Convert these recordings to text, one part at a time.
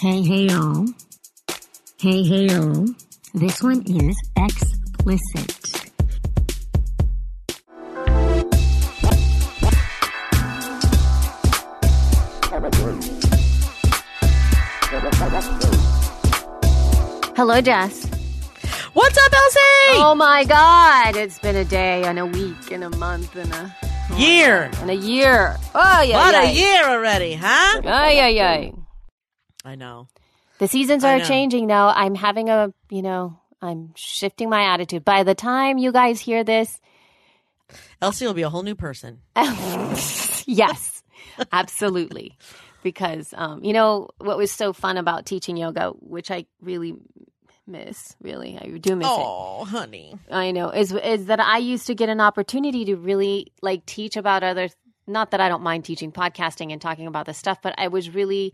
Hey, hey, y'all. Hey, hey, y'all. This one is explicit. Hello, Jess. What's up, Elsie? Oh my God! It's been a day and a week and a month and a year. and a year. Oh yeah, What yeah. a year already, huh? Ay, ay, ay. I know. The seasons are changing now. I'm having a, you know, I'm shifting my attitude. By the time you guys hear this, Elsie will be a whole new person. yes, absolutely. Because, um, you know, what was so fun about teaching yoga, which I really miss, really, I do miss it. Oh, honey. I know is is that I used to get an opportunity to really like teach about other not that I don't mind teaching podcasting and talking about this stuff but I was really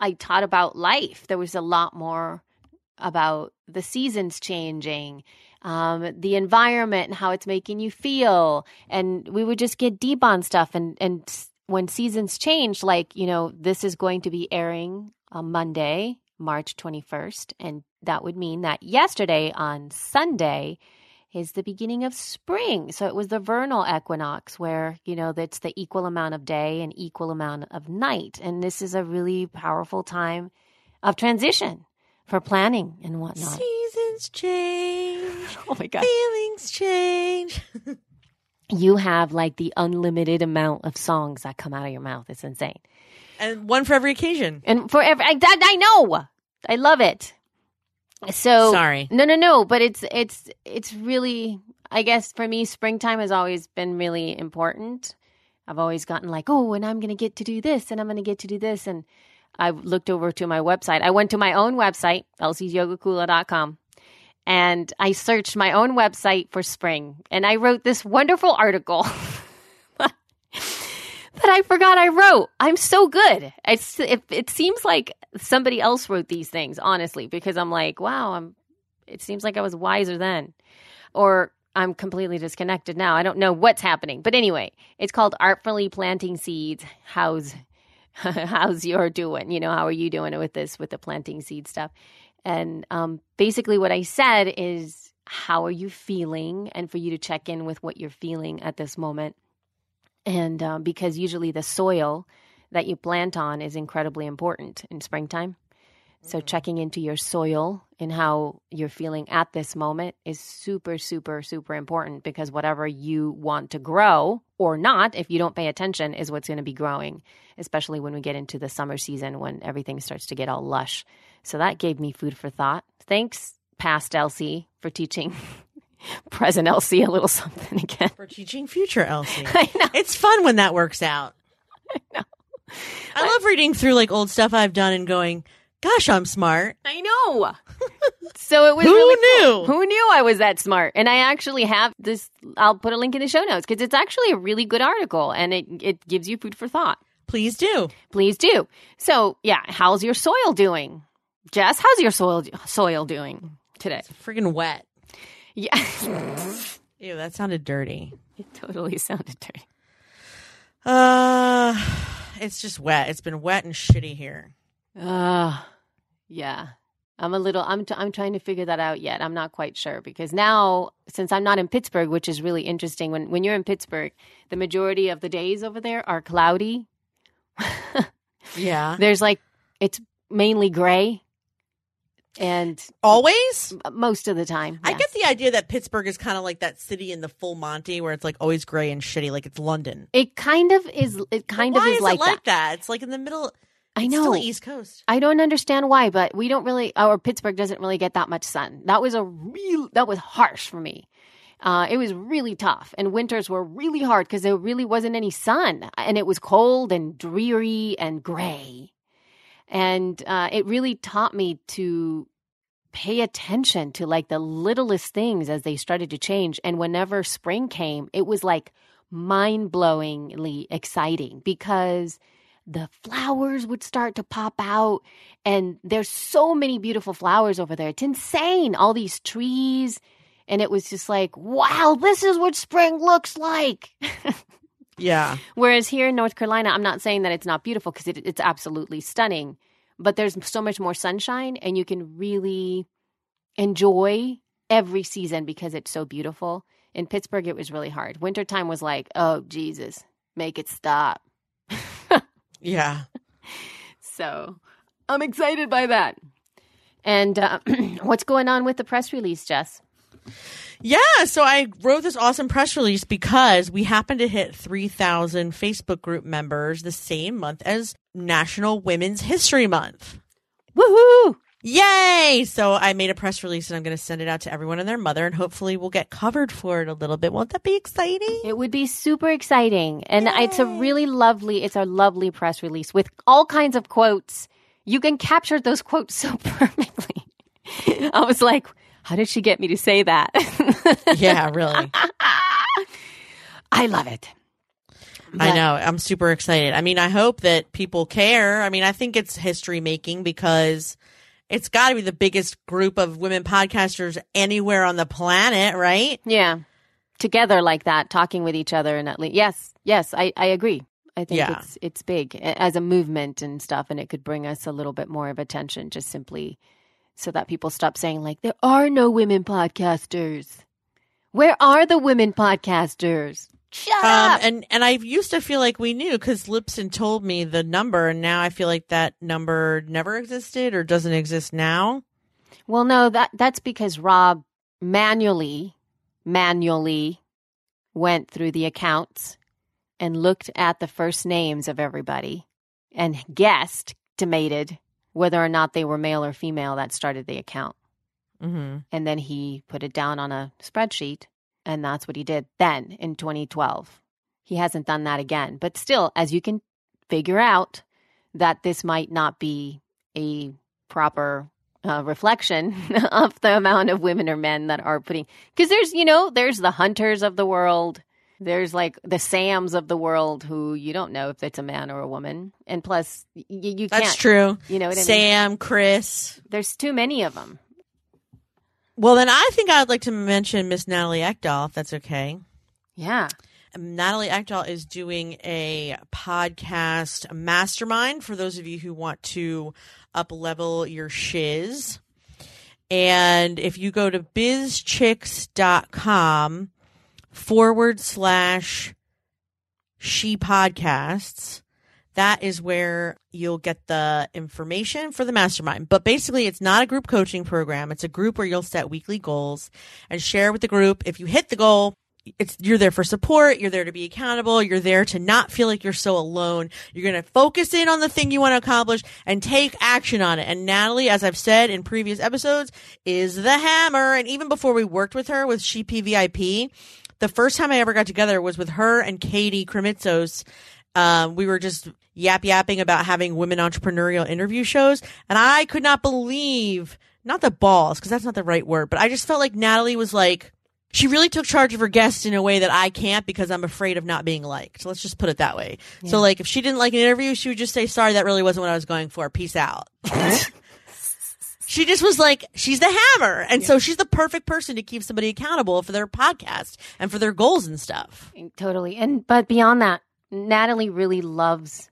I taught about life. There was a lot more about the seasons changing um, the environment and how it's making you feel. And we would just get deep on stuff. And and when seasons change like you know this is going to be airing on Monday March 21st and that would mean that yesterday on Sunday is the beginning of spring. So it was the vernal equinox where, you know, that's the equal amount of day and equal amount of night. And this is a really powerful time of transition for planning and whatnot. Seasons change. Oh my God. Feelings change. You have like the unlimited amount of songs that come out of your mouth. It's insane. and one for every occasion. And for every, I, I know. I love it. So Sorry. No, no, no. But it's it's it's really. I guess for me, springtime has always been really important. I've always gotten like, oh, and I'm going to get to do this, and I'm going to get to do this, and I've looked over to my website. I went to my own website, elsie'syogakula.com, and I searched my own website for spring, and I wrote this wonderful article. that I forgot I wrote. I'm so good. It's, it, it seems like somebody else wrote these things, honestly, because I'm like, wow, I'm. It seems like I was wiser then, or I'm completely disconnected now. I don't know what's happening, but anyway, it's called artfully planting seeds. How's how's your doing? You know, how are you doing it with this with the planting seed stuff? And um, basically, what I said is, how are you feeling, and for you to check in with what you're feeling at this moment and um, because usually the soil that you plant on is incredibly important in springtime. So checking into your soil and how you're feeling at this moment is super, super, super important because whatever you want to grow or not, if you don't pay attention, is what's going to be growing, especially when we get into the summer season when everything starts to get all lush. So that gave me food for thought. Thanks, past Elsie, for teaching present Elsie a little something again. For teaching future Elsie. I know. It's fun when that works out. I know. I, I love reading through like old stuff I've done and going, gosh, I'm smart. I know. so it was Who really cool. knew? Who knew I was that smart? And I actually have this. I'll put a link in the show notes because it's actually a really good article and it it gives you food for thought. Please do. Please do. So yeah, how's your soil doing, Jess? How's your soil soil doing today? It's Friggin' wet. Yeah, Ew, that sounded dirty. it totally sounded dirty. Uh, it's just wet. It's been wet and shitty here. Uh, yeah. I'm a little I'm t- I'm trying to figure that out yet. I'm not quite sure because now since I'm not in Pittsburgh, which is really interesting when when you're in Pittsburgh, the majority of the days over there are cloudy. Yeah. There's like it's mainly gray and Always? most of the time. I get the idea that Pittsburgh is kind of like that city in the full Monty where it's like always gray and shitty, like it's London. it kind of is it kind of is, is like, it like that? It's like in the middle. I know. East Coast. I don't understand why, but we don't really, or Pittsburgh doesn't really get that much sun. That was a real, that was harsh for me. Uh, it was really tough, and winters were really hard because there really wasn't any sun, and it was cold and dreary and gray. And uh, it really taught me to pay attention to like the littlest things as they started to change. And whenever spring came, it was like mind blowingly exciting because the flowers would start to pop out and there's so many beautiful flowers over there. It's insane. All these trees. And it was just like, wow, this is what spring looks like. Yeah. Whereas here in North Carolina, I'm not saying that it's not beautiful because it, it's absolutely stunning, but there's so much more sunshine and you can really enjoy every season because it's so beautiful. In Pittsburgh, it was really hard. Wintertime was like, oh, Jesus, make it stop. Yeah. So I'm excited by that. And uh, what's going on with the press release, Jess? Yeah, so I wrote this awesome press release because we happened to hit 3,000 Facebook group members the same month as National Women's History Month. Woohoo! Yay! So I made a press release and I'm going to send it out to everyone and their mother and hopefully we'll get covered for it a little bit. Won't that be exciting? It would be super exciting. And it's a really lovely, it's a lovely press release with all kinds of quotes. You can capture those quotes so perfectly. I was like, how did she get me to say that? yeah, really. I love it. I know. I'm super excited. I mean, I hope that people care. I mean, I think it's history making because it's got to be the biggest group of women podcasters anywhere on the planet, right? Yeah. Together like that, talking with each other and at least yes, yes, I, I agree. I think Yeah. it's it's big as a movement and stuff, and it could bring us a little bit more of attention just simply so that people stop saying like there are no women podcasters. Where are the women podcasters? Shut Um, up. and and I used to feel like we knew because Libsyn told me the number, and now I feel like that number never existed or doesn't exist now. Well, no, that that's because Rob manually, manually went through the accounts and looked at the first names of everybody and guessed, estimated whether or not they were male or female that started the account. Mm-hmm. And then he put it down on a spreadsheet, and that's what he did then in 2012. He hasn't done that again. But still, as you can figure out, that this might not be a proper uh, reflection of the amount of women or men that are putting. Because there's, you know, there's the hunters of the world. There's like the Sams of the world who you don't know if it's a man or a woman. And plus, y- you can't. That's true. You know what I mean? Sam, Chris. There's too many of them. Well, then I think I would like to mention Miss Natalie Eckdahl, if that's okay. Yeah. Um, Natalie Eckdahl is doing a podcast mastermind for those of you who want to up level your shiz. And if you go to bizchix.com forward slash she podcasts, that is where you'll get the information for the mastermind. But basically, it's not a group coaching program. It's a group where you'll set weekly goals and share with the group. If you hit the goal, it's you're there for support you're there to be accountable you're there to not feel like you're so alone you're going to focus in on the thing you want to accomplish and take action on it and natalie as i've said in previous episodes is the hammer and even before we worked with her with she pvip the first time i ever got together was with her and katie krimitsos um, we were just yap yapping about having women entrepreneurial interview shows and i could not believe not the balls because that's not the right word but i just felt like natalie was like she really took charge of her guests in a way that I can't because I'm afraid of not being liked. Let's just put it that way. So like if she didn't like an interview, she would just say, sorry, that really wasn't what I was going for. Peace out. she just was like, she's the hammer. And so she's the perfect person to keep somebody accountable for their podcast and for their goals and stuff. Totally. And but beyond that, Natalie really loves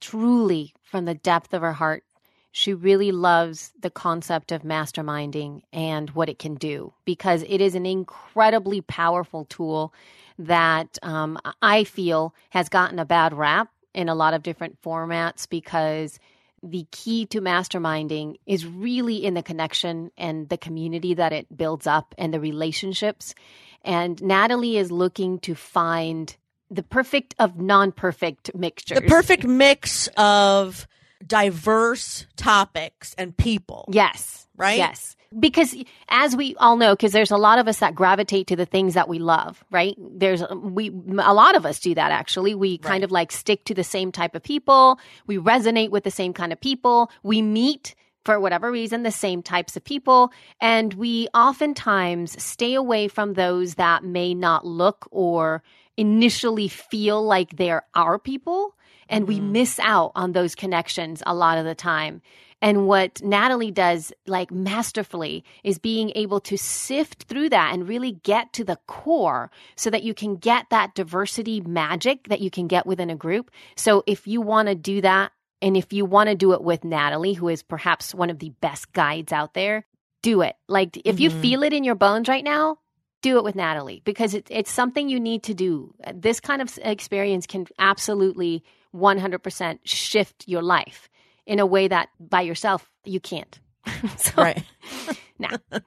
truly from the depth of her heart. She really loves the concept of masterminding and what it can do because it is an incredibly powerful tool that um, I feel has gotten a bad rap in a lot of different formats because the key to masterminding is really in the connection and the community that it builds up and the relationships. And Natalie is looking to find the perfect of non perfect mixtures. The perfect mix of diverse topics and people. Yes. Right? Yes. Because as we all know, because there's a lot of us that gravitate to the things that we love, right? There's we a lot of us do that actually. We kind of like stick to the same type of people. We resonate with the same kind of people. We meet for whatever reason the same types of people and we oftentimes stay away from those that may not look or initially feel like they're our people and we miss out on those connections a lot of the time. And what Natalie does, like masterfully, is being able to sift through that and really get to the core so that you can get that diversity magic that you can get within a group. So if you want to do that, and if you want to do it with Natalie, who is perhaps one of the best guides out there, do it. Like if you Mhm. feel it in your bones right now, do it with Natalie because it, it's something you need to do. This kind of experience can absolutely 100% shift your life in a way that by yourself you can't. so, Right. No.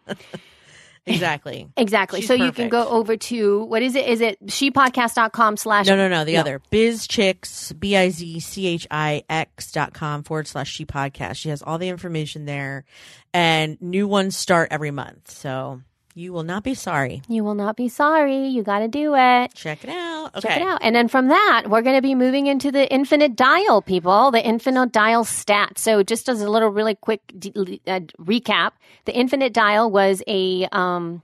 exactly. Exactly. She's so you can go over to what is it? Is it shepodcast.com slash No, no, no. The No. other Biz Chix, B I Z C H I X dot com forward slash she podcast. She has all the information there, and new ones start every month. So you will not be sorry. You will not be sorry. You got to do it. Check it out. Okay. Check it out. And then from that, we're going to be moving into the infinite dial, people, the infinite dial stat. So just as a little really quick d- uh, recap, the infinite dial was a um,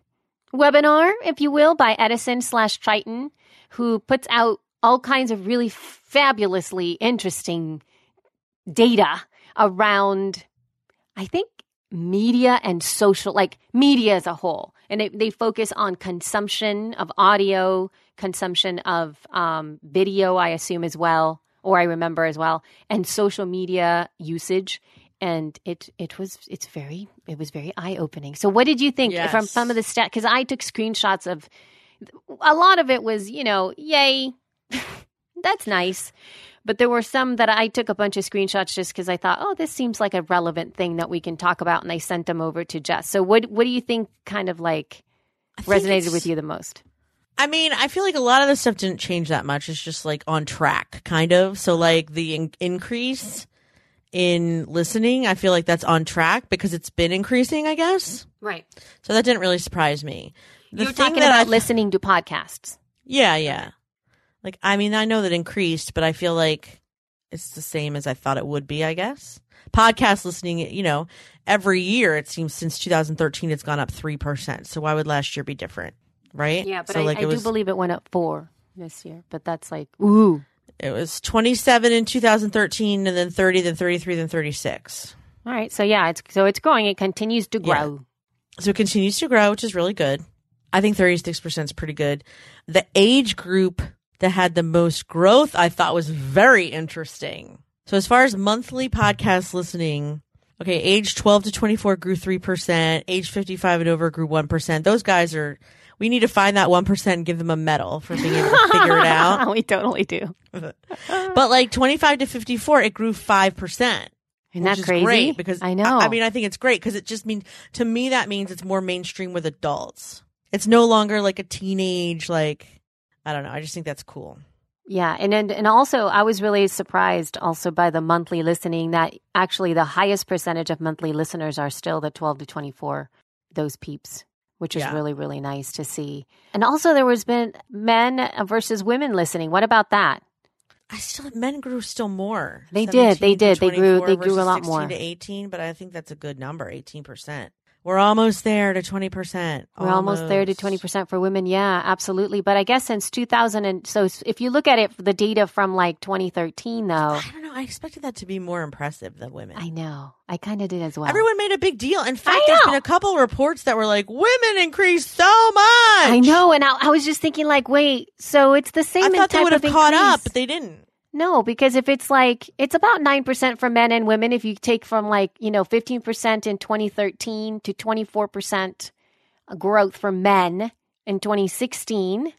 webinar, if you will, by Edison slash Triton, who puts out all kinds of really fabulously interesting data around, I think, media and social, like media as a whole. And it, they focus on consumption of audio, consumption of um, video, I assume as well, or I remember as well, and social media usage. And it it was it's very it was very eye opening. So what did you think Yes. from some of the stat? Because I took screenshots of a lot of it was you know yay, that's nice. But there were some that I took a bunch of screenshots just because I thought, oh, this seems like a relevant thing that we can talk about, and I sent them over to Jess. So, what what do you think kind of like resonated with you the most? I mean, I feel like a lot of the stuff didn't change that much. It's just like on track, kind of. So, like the in- increase in listening, I feel like that's on track because it's been increasing, I guess. Right. So that didn't really surprise me. The You're talking about I- listening to podcasts. Yeah, yeah. Like, I mean, I know that increased, but I feel like it's the same as I thought it would be, I guess. Podcast listening, you know, every year, it seems since 2013, it's gone up 3%. So why would last year be different? Right? Yeah, but so, I, like, I was, do believe it went up four this year. But that's like, ooh. it was 27 in 2013, and then 30, then 33, then 36. All right. So yeah, it's so it's growing. It continues to Yeah. grow. So it continues to grow, which is really good. I think 36% is pretty good. The age group that had the most growth, I thought was very interesting. So as far as monthly podcast listening, okay, age 12 to 24 grew 3%, age 55 and over grew 1%. Those guys are, we need to find that 1% and give them a medal for being able to figure it out. we totally do. But like 25 to 54, it grew 5%. Isn't which that is crazy? great because I know. I, I mean, I think it's great because it just means to me that means it's more mainstream with adults. It's no longer like a teenage like I don't know. I just think that's cool. Yeah, and, and and also I was really surprised also by the monthly listening that actually the highest percentage of monthly listeners are still the 12 to 24 those peeps, which is Yeah. really really nice to see. And also there was been men versus women listening. What about that? I still men grew still more. They did, they did. They grew- they grew a lot 16 more. to 18, but I think that's a good number, 18%. We're almost there to 20%. We're almost there to 20% for women. Yeah, absolutely. But I guess since 2000 and so if you look at it the data from like 2013 though, I don't know. I expected that to be more impressive than women. I know. I kind of did as well. Everyone made a big deal. In fact, there's been a couple reports that were like, women increased so much. I know, and I, I was just thinking, like, wait, so it's the same. Thing. I thought they would have caught up, but they didn't. No, because if it's like it's about nine percent for men and women, if you take from like you know fifteen percent in 2013 to 24 percent growth for men in 2016,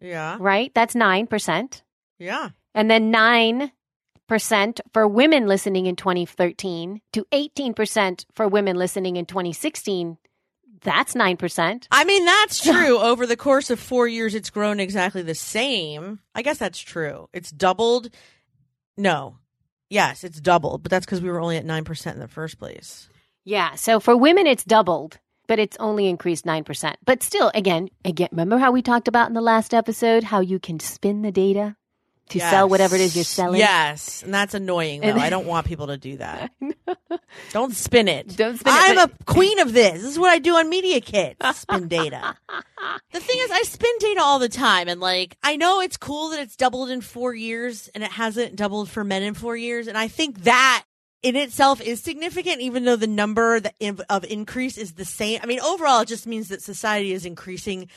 Yeah. right? That's nine percent, Yeah. and then nine percent for women listening in 2013 to 18 percent for women listening in 2016. That's nine percent. I mean, that's true. Over the course of four years, it's grown exactly the same. I guess that's true. It's doubled. No. yes, it's doubled, but that's because we were only at 9% in the first place. Yeah. So for women, it's doubled, but it's only increased 9%. But still, again, again, remember how we talked about in the last episode how you can spin the data to sell whatever it is you're selling? Yes, and that's annoying though. I don't want people to do that. don't spin it. Don't spin it, I'm but- a queen of this. This is what I do on Media Kit. Spin data. the thing is, I spin data all the time, and like I know it's cool that it's doubled in four years, and it hasn't doubled for men in four years, and I think that. In itself is significant, even though the number of increase is the same. I mean, overall, it just means that society is increasing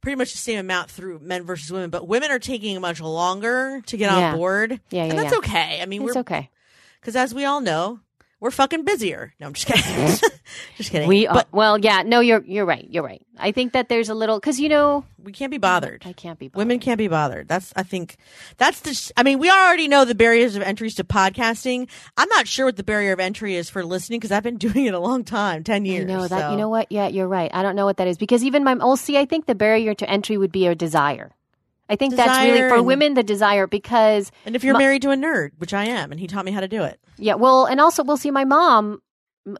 pretty much the same amount through men versus women, but women are taking much longer to get Yeah. on board. Yeah, yeah, and that's yeah. okay. I mean, It's we're okay. because as we all know, we're fucking busier. No, I'm just kidding. just kidding. We are, but well, yeah, no, you're you're right. You're right. I think that there's a little because you know we can't be bothered. I can't be bothered. Women can't be bothered. That's I think that's the. sh- I mean, we already know the barriers of entries to podcasting. I'm not sure what the barrier of entry is for listening because I've been doing it a long time, ten years. You know that. so- You know what? Yeah, you're right. I don't know what that is because even my oh, see, I think the barrier to entry would be a desire. I think that's really for and- women the desire because And if you're My- married to a nerd, which I am, and he taught me how to do it. yeah, well, and also we'll see. My mom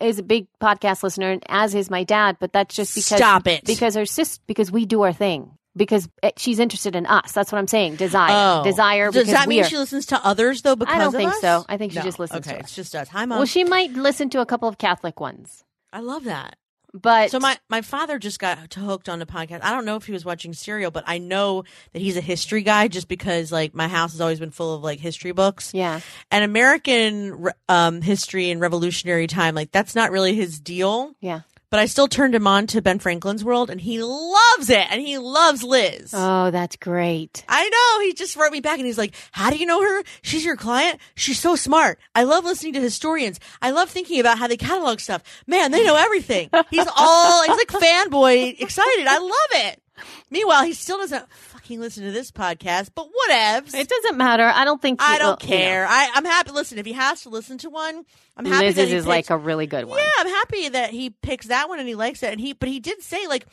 is a big podcast listener, and as is my dad. But that's just because Stop it. because her sis because we do our thing because eh, she's interested in us. That's what I'm saying. Desire, Oh, desire. Does that mean are. she listens to others though? Because I don't think us? so. I think she No. just listens Okay, to it's us. just us. Hi, mom. Well, she might listen to a couple of Catholic ones, I love that. But So my my father just got hooked on the podcast. I don't know if he was watching Serial, but I know that he's a history guy just because like my house has always been full of like history books. yeah, And American um history and revolutionary time like that's not really his deal. yeah. But I still turned him on to Ben Franklin's world and he loves it and he loves Liz. Oh, that's great. I know. He just wrote me back and he's like, How do you know her? She's your client? She's so smart. I love listening to historians. I love thinking about how they catalog stuff. Man, they know everything. He's all, he's like fanboy excited. I love it. Meanwhile, he still doesn't fucking listen to this podcast, but whatevs. It doesn't matter. I don't think. I don't well, you know, care. I, I'm happy. Listen, if he has to listen to one, I'm happy that Liz's he is picks- like a really good one. yeah, I'm happy that he picks that one and he likes it. And he, but he did say like,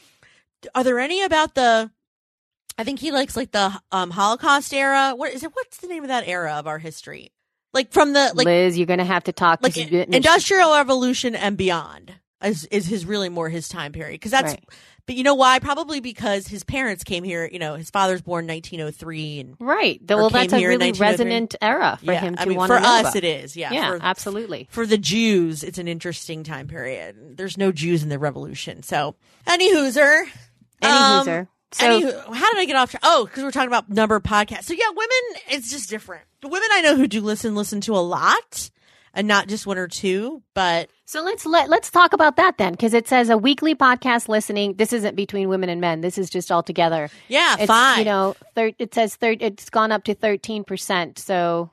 are there any about the? I think he likes like the um, Holocaust era. What is it? What's the name of that era of our history? Like from the like Liz, you're going to have to talk like industrial revolution and beyond is is his really more his time period because that's. Right. But you know why? Probably because his parents came here. You know, his father's born 1903, and Right. or Well, that's a really resonant era for yeah, him to I mean, want for to us it is. Yeah, Yeah, for, absolutely. for the Jews, it's an interesting time period. There's no Jews in the revolution. So, any hooser. Any Um, hooser. So Anywho, how did I get off? Tra- oh, because we're talking about number podcasts. So yeah, women, it's just different. The women I know who do listen listen to a lot, and not just one or two. But so let's let let's talk about that then, because it says a weekly podcast listening. This isn't between women and men. This is just all together. yeah, It's, fine. You know, thir- it says thir- it's gone up to thirteen percent. So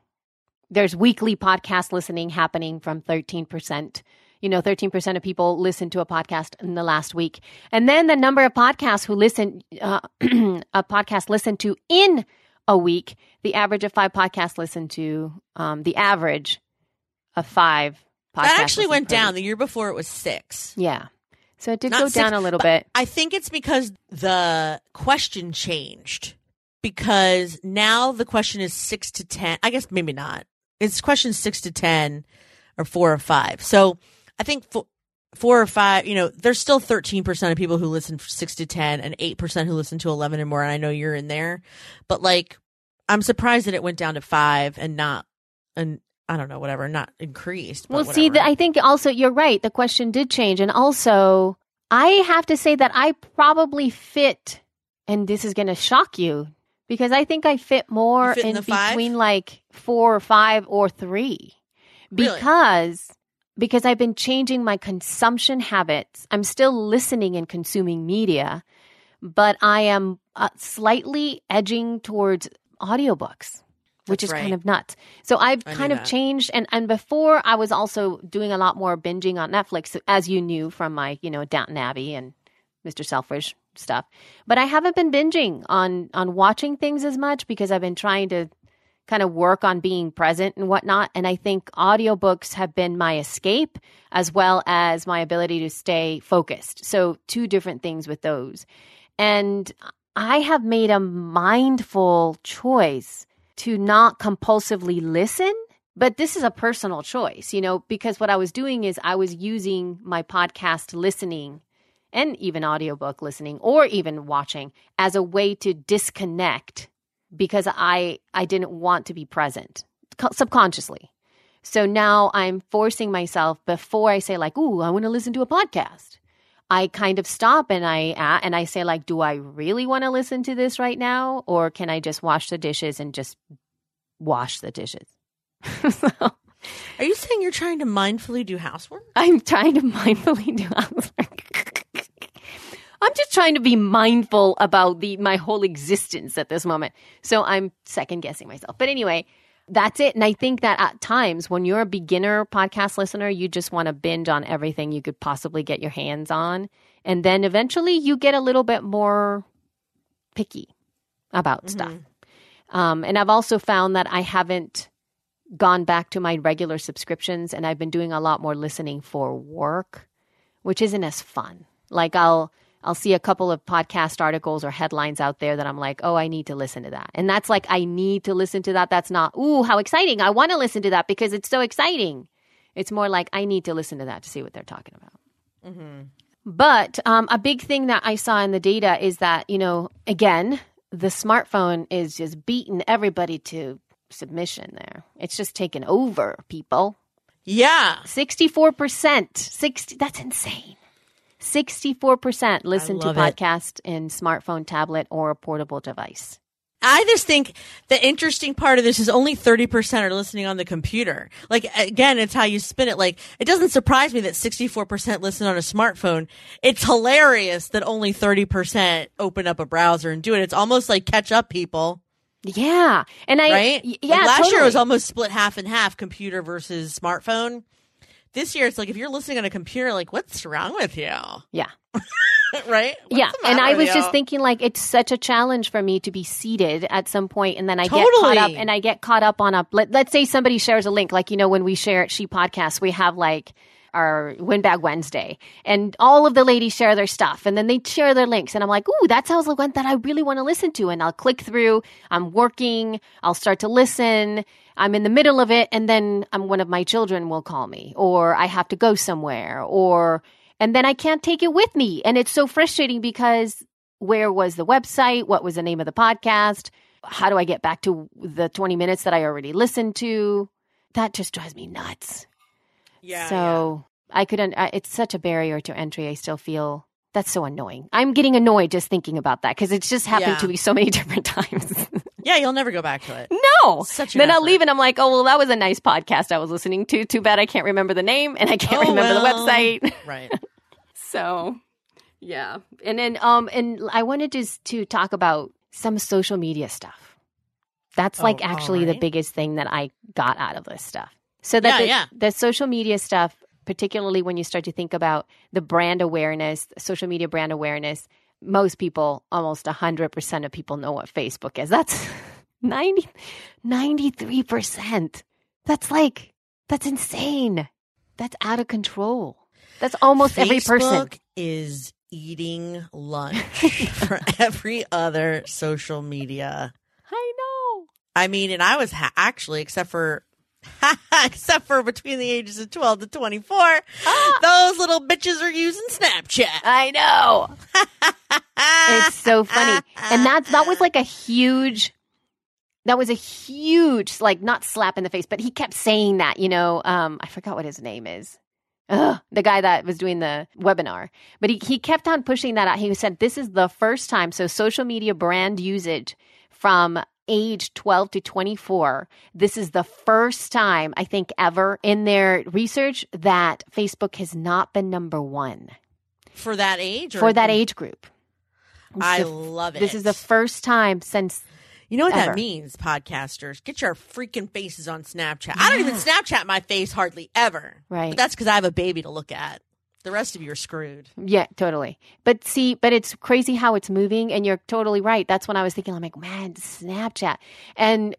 there's weekly podcast listening happening from thirteen percent. You know, thirteen percent of people listen to a podcast in the last week, and then the number of podcasts who listen, uh, a podcast listened to in a week. The average of five podcasts listened to. Um, the average of five. That actually went down. The year before it was six. Yeah, so it did Not go six, down a little bit. I think it's because the question changed. Because now the question is six to ten. I guess maybe not. It's question six to ten, or four or five. So I think four, four or five. You know, there's still thirteen percent of people who listen six to ten, and eight percent who listen to eleven and more. And I know you're in there, but like, I'm surprised that it went down to five and not, and I don't know, whatever, not increased. but Well, see, whatever. the, I think also you're right. The question did change, and also I have to say that I probably fit, and this is going to shock you because I think I fit more fit in in the five? between like four or five or three Really? because because I've been changing my consumption habits. I'm still listening and consuming media, but I am uh, slightly edging towards audiobooks, which That's is right. kind of nuts. So I've I kind of that. changed and and before I was also doing a lot more binging on Netflix as you knew from my, you know, Downton Abbey and Mr. Selfridge stuff. But I haven't been binging on on watching things as much because I've been trying to kind of work on being present and whatnot. And I think audiobooks have been my escape as well as my ability to stay focused. So, two different things with those. And I have made a mindful choice to not compulsively listen But this is a personal choice, you know, because what I was doing is I was using my podcast listening and even audiobook listening or even watching as a way to disconnect because I I didn't want to be present subconsciously. So now I'm forcing myself before I say like, "Ooh, I want to listen to a podcast." I kind of stop and I uh, and I say like, "Do I really want to listen to this right now or can I just wash the dishes and just wash the dishes?" so, Are you saying you're trying to mindfully do housework? I'm trying to mindfully do housework. I'm just trying to be mindful about the my whole existence at this moment. So I'm second guessing myself. But anyway, that's it. And I think that at times when you're a beginner podcast listener, you just want to binge on everything you could possibly get your hands on. And then eventually you get a little bit more picky about stuff. Um, and I've also found that I haven't gone back to my regular subscriptions and I've been doing a lot more listening for work, which isn't as fun. Like I'll I'll see a couple of podcast articles or headlines out there that I'm like, "Oh, I need to listen to that." And that's like I need to listen to that. That's not, "Ooh, how exciting. I want to listen to that because it's so exciting." It's more like I need to listen to that to see what they're talking about. Mm-hmm. But um, a big thing that I saw in the data is that, you know, again, the smartphone is just beating everybody to submission there. It's just taken over people. Yeah. 64%. 60 that's insane. 64% listen to love it. in smartphone, tablet, or a portable device. I just think the interesting part of this is only 30% are listening on the computer. Like, again, it's how you spin it. Like, it doesn't surprise me that 64% listen on a smartphone. It's hilarious that only 30% open up a browser and do it. It's almost like catch up people, Yeah. And I, right? yeah. Like last year it was almost split half and half computer versus smartphone. This year it's like if you're listening on a computer, like, what's wrong with you? Yeah. right? What's yeah. And I was just thinking like it's such a challenge for me to be seated at some point and then I get caught up and I get caught up on a let, let's say somebody shares a link like you know when we share at She Podcast we have like our Windbag Wednesday and all of the ladies share their stuff and then they share their links and I'm like, "Ooh, that sounds like one that I really want to listen to." And I'll click through, I'm working, I'll start to listen, I'm in the middle of it and then um, one of my children will call me or I have to go somewhere or and then I can't take it with me. And it's so frustrating because where was the website? What was the name of the podcast? How do I get back to the 20 minutes that I already listened to? That just drives me nuts. yeah, so I could, un- I- it's such a barrier to entry. I still feel that's so annoying. I'm getting annoyed just thinking about that because it's just happened Yeah. to me so many different times. Yeah, you'll never go back to it. no. Such an then I'll leave and I'm like, oh, well, that was a nice podcast I was listening to. Too bad I can't remember the name and I can't Oh, remember well. the website. Right. So, yeah. And then um and I wanted just to talk about some social media stuff. That's like Oh, all actually the biggest thing that I got out of this stuff. So that Yeah, the, yeah. the social media stuff, particularly when you start to think about the brand awareness, social media brand awareness, most people, almost 100% of people know what Facebook is. That's 90 93%. That's like that's insane. That's out of control. That's almost every person. Facebook is eating lunch for every other social media. I know. I mean, and I was ha- actually, except for, except for between the ages of 12 to 24, Ah. those little bitches are using Snapchat. I know. It's so funny. And that that was like a huge that was a huge like not slap in the face, but he kept saying that, you know, um I forgot what his name is. Ugh, the guy that was doing the webinar. But he, he kept on pushing that out. He said this is the first time so social media brand usage from age 12 to 24 this is the first time i think ever in their research that facebook has not been number one For that age? or- for that age group I the- love it. this is the first time since You know what ever. that means, podcasters? Get your freaking faces on Snapchat. I don't even Snapchat my face hardly ever. Right. But that's because I have a baby to look at. The rest of you are screwed. yeah, totally. But see, but it's crazy how it's moving, and you're totally right. That's when I was thinking, I'm like, man, Snapchat, and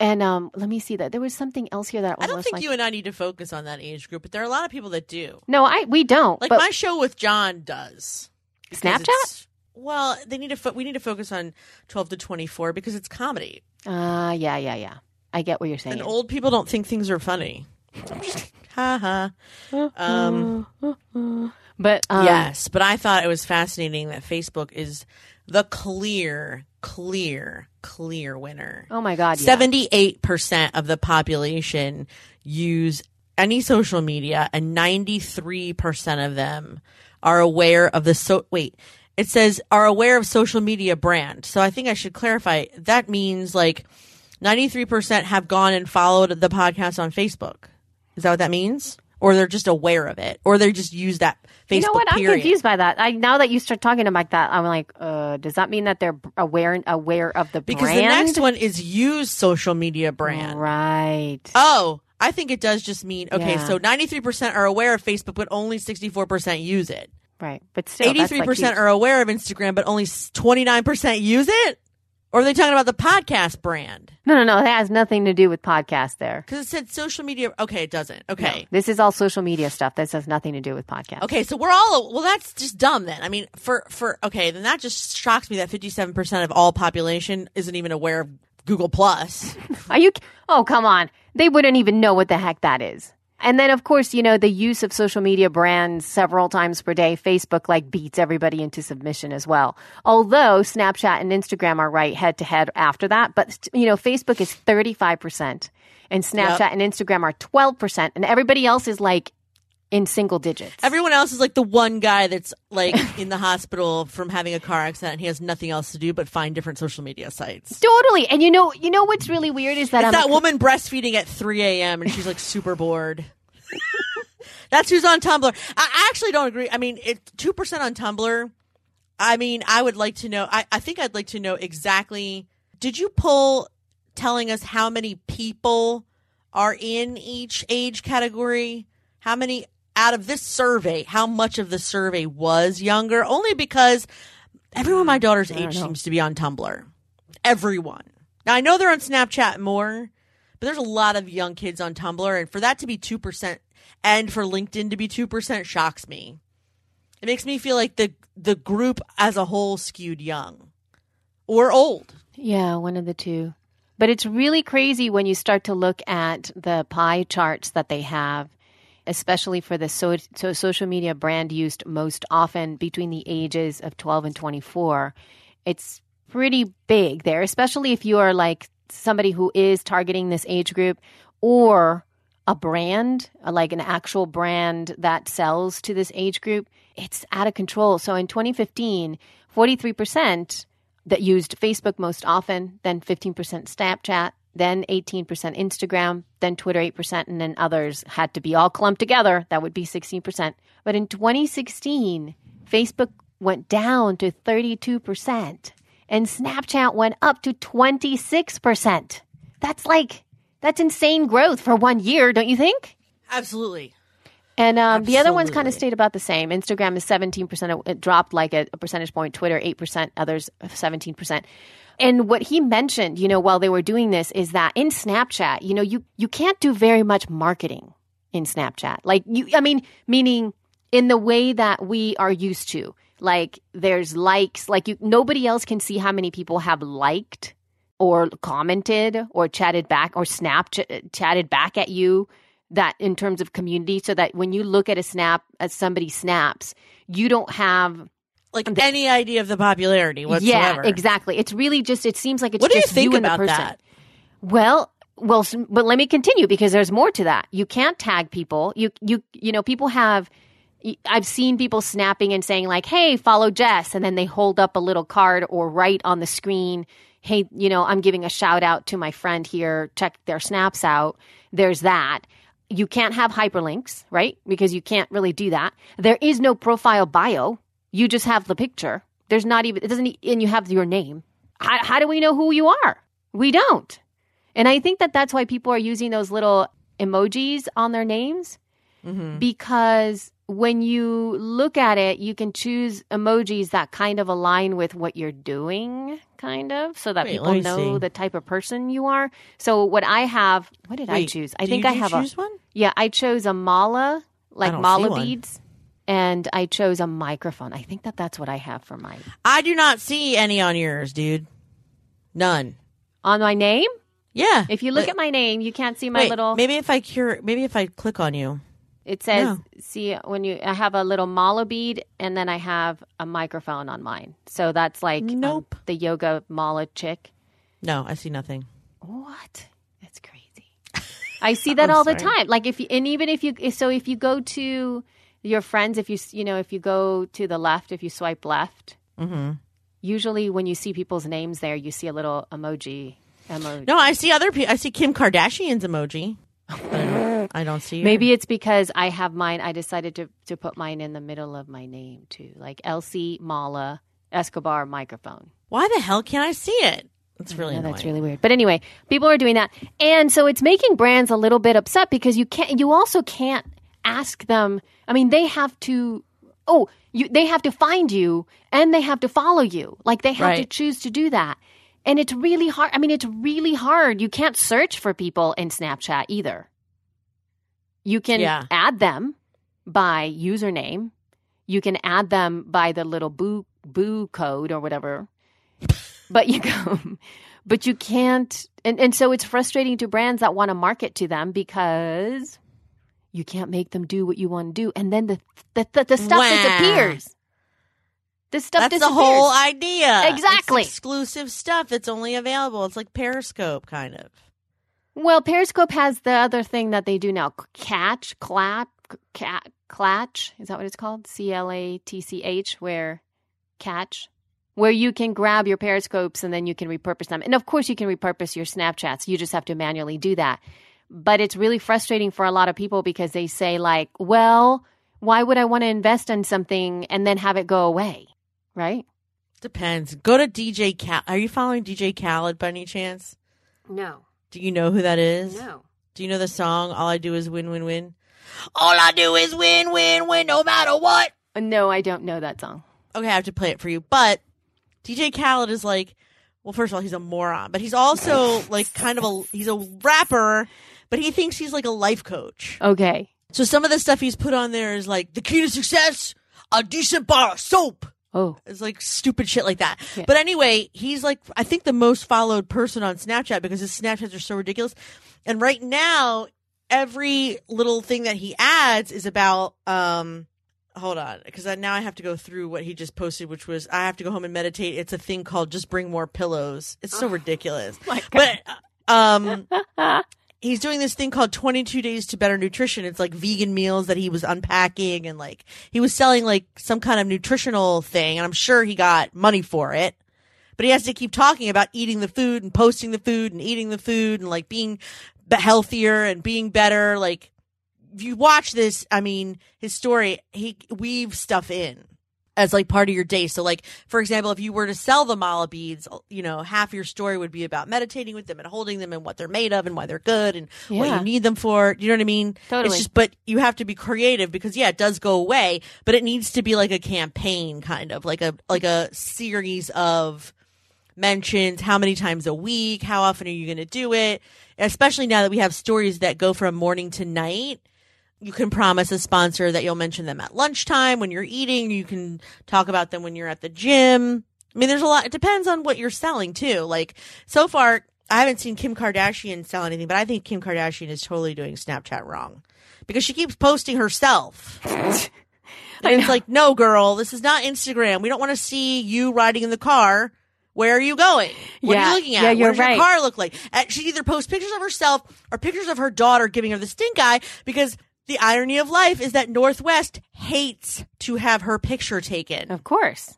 and um, let me see that there was something else here that I don't think like, you and I need to focus on that age group, but there are a lot of people that do. No, I we don't. Like but my show with John does. Snapchat? Well, they need to. Fo- we need to focus on twelve to twenty four because it's comedy. uh, yeah, yeah, yeah. I get what you're saying. And old people don't think things are funny. ha ha. Um, but um, yes, but I thought it was fascinating that Facebook is the clear, clear, clear winner. Oh my God. Yeah. Seventy-eight percent of the population use any social media, and ninety-three percent of them are aware of the so. Wait, it says are aware of social media brand. So I think I should clarify. That means like ninety-three percent have gone and followed the podcast on Facebook. Is that what that means? Or they're just aware of it, or they just use that Facebook. You know what? Period. I'm confused by that. I now that you start talking about that, I'm like, uh, does that mean that they're aware aware of the brand. Because brand? the next one is use social media brand. right? Oh, I think it does just mean okay. Yeah. So ninety three percent are aware of Facebook, but only sixty four percent use it. Right, but still, Eighty three percent are aware of Instagram, but only twenty nine percent use it. Or are they talking about the podcast brand? No, no, no. That has nothing to do with podcast. There. Because it said social media. Okay, it doesn't. Okay. This is all social media stuff. This has nothing to do with podcast. Okay, so we're all well. That's just dumb. Then I mean, for for okay, then that just shocks me that fifty seven percent of all population isn't even aware of Google Plus. Are you? Oh, come on. They wouldn't even know what the heck that is. And then, of course, you know, the use of social media brands several times per day, Facebook like beats everybody into submission as well. Although Snapchat and Instagram are right head to head after that. But, you know, Facebook is 35% and Snapchat Yep. and Instagram are 12%. And everybody else is like in single digits. Everyone else is like the one guy that's like in the hospital from having a car accident. And he has nothing else to do but find different social media sites. Totally. And you know, you know what's really weird is that It's I'm that woman breastfeeding at 3 a.m. and she's like super bored. That's who's on Tumblr. I actually don't agree. I mean, it two percent on Tumblr. I mean, I would like to know. I, I think I'd like to know exactly. Did you pull telling us how many people are in each age category? How many out of this survey? How much of the survey was younger? Only because everyone my daughter's age know. seems to be on Tumblr. Everyone. Now I know they're on Snapchat more, but there's a lot of young kids on Tumblr, and for that to be two percent, and for LinkedIn to be two percent, shocks me. It makes me feel like the the group as a whole skewed young or old. Yeah, one of the two. But it's really crazy when you start to look at the pie charts that they have, especially for the so, so social media brand used most often between the ages of 12 and 24. It's pretty big there, especially if you are like somebody who is targeting this age group or a brand, like an actual brand that sells to this age group. It's out of control. So in 2015, 43% that used Facebook most often, then 15% Snapchat, then 18% Instagram, then Twitter 8%, and then others had to be all clumped together. That would be 16%. But in 2016, Facebook went down to 32%, and Snapchat went up to 26%. That's like, that's insane growth for one year, don't you think? Absolutely. And um, the other ones kind of stayed about the same. Instagram is 17%. It dropped like a, a percentage point. Twitter, 8%. Others, 17%. And what he mentioned, you know, while they were doing this is that in Snapchat, you know, you, you can't do very much marketing in Snapchat. Like, you, I mean, meaning in the way that we are used to. Like, there's likes. Like, you, nobody else can see how many people have liked or commented or chatted back or snap chatted back at you that in terms of community so that when you look at a snap as somebody snaps you don't have Like any idea of the popularity whatsoever. yeah exactly it's really just it seems like it's What do you just think and the about person. that? well well but let me continue because there's more to that you can't tag people you you you know people have I've seen people snapping and saying like, "Hey, follow Jess," and then they hold up a little card or write on the screen, "Hey, you know, I'm giving a shout out to my friend here. Check their snaps out." There's that. You can't have hyperlinks, right? Because you can't really do that. There is no profile bio. You just have the picture. There's not even it doesn't and you have your name. How, how do we know who you are? We don't. And I think that that's why people are using those little emojis on their names Mm-hmm. because when you look at it, you can choose emojis that kind of align with what you're doing, kind of, so that Wait, people know see. the type of person you are. So what I have, what did I choose? I think I have a one. yeah. I chose a mala, like mala beads, and I chose a microphone. I think that that's what I have for mine I do not see any on yours, dude. None. on my name. Yeah. If you look Wait, at my name, you can't see my wait, little. maybe if I cure, maybe if I click on you. It says, No. see, when you, I have a little mala bead and then I have a microphone on mine. So that's like um, Nope. the yoga mala chick. No, I see nothing. What? That's crazy. I see that all the time. Like if you, and even if you, so if you go to your friends, if you, you know, if you go to the left, if you swipe left, Mm-hmm. usually when you see people's names there, you see a little emoji. Emoji. No, I see other people. I see Kim Kardashian's emoji. I don't, see. yours. Maybe it's because I have mine. I decided to, to put mine in the middle of my name too, like Elsie Mala Escobar microphone. Why the hell can't I see it? It's really that's really weird. But anyway, people are doing that, and so it's making brands a little bit upset because you can't. You also can't ask them. I mean, they have to. Oh, you, they have to find you and they have to follow you. Like they have to choose to do that. And it's really hard. I mean, it's really hard. You can't search for people in Snapchat either. You can Yeah. add them by username. You can add them by the little boo boo code or whatever. But you go but you can't and, and so it's frustrating to brands that want to market to them because you can't make them do what you want to do and then the the, the, the stuff Wow. disappears. The stuff That's the whole idea. Exactly. It's exclusive stuff that's only available. It's like Periscope, kind of. Well, Periscope has the other thing that they do now: catch, clap, cat, clatch. Is that what it's called? C L A T C H, where catch, where you can grab your Periscopes and then you can repurpose them. And of course, you can repurpose your Snapchats. You just have to manually do that. But it's really frustrating for a lot of people because they say like, "Well, why would I want to invest in something and then have it go away?" Right? Depends. Go to DJ Cal. Are you following DJ Khaled by any chance? No, Do you know who that is? no. Do you know the song "All I Do Is Win, Win, Win"? All I do is win, win, win, no matter what. Uh, no, I don't know that song. Okay, I have to play it for you. But DJ Khaled is like, well, first of all, he's a moron, but he's also like kind of a he's a rapper, but he thinks he's like a life coach. Okay. So some of the stuff he's put on there is like the key to success: a decent bar of soap. Oh, It's like stupid shit like that. Yeah. But anyway, he's like I think the most followed person on Snapchat because his Snapchats are so ridiculous. And right now, every little thing that he adds is about um hold on because now I have to go through what he just posted which was I have to go home and meditate. It's a thing called just bring more pillows. It's so ridiculous. my But um he's doing this thing called 22 days to better nutrition. It's like vegan meals that he was unpacking and like he was selling like some kind of nutritional thing and i'm sure he got money for it. But he has to keep talking about eating the food and posting the food and eating the food and like being healthier and being better. Like if you watch this i mean his story he weaves stuff in as like part of your day. So like for example, if you were to sell the mala beads, you know, half your story would be about meditating with them and holding them and what they're made of and why they're good and what you need them for. You know what I mean? Totally. It's just but you have to be creative because yeah, it does go away, but it needs to be like a campaign kind of like a like a series of mentions how many times a week, how often are you going to do it? Especially now that we have stories that go from morning to night you can promise a sponsor that you'll mention them at lunchtime when you're eating. You can talk about them when you're at the gym. I mean, there's a lot. It depends on what you're selling too. Like so far, I haven't seen Kim Kardashian sell anything, but I think Kim Kardashian is totally doing Snapchat wrong because she keeps posting herself. And it's like, no, girl, this is not Instagram. We don't want to see you riding in the car. Where are you going? What are Yeah. you looking at? Yeah, you're what does right. your car look like? Uh, she either posts pictures of herself or pictures of her daughter giving her the stink eye because the irony of life is that North West hates to have her picture taken. of course.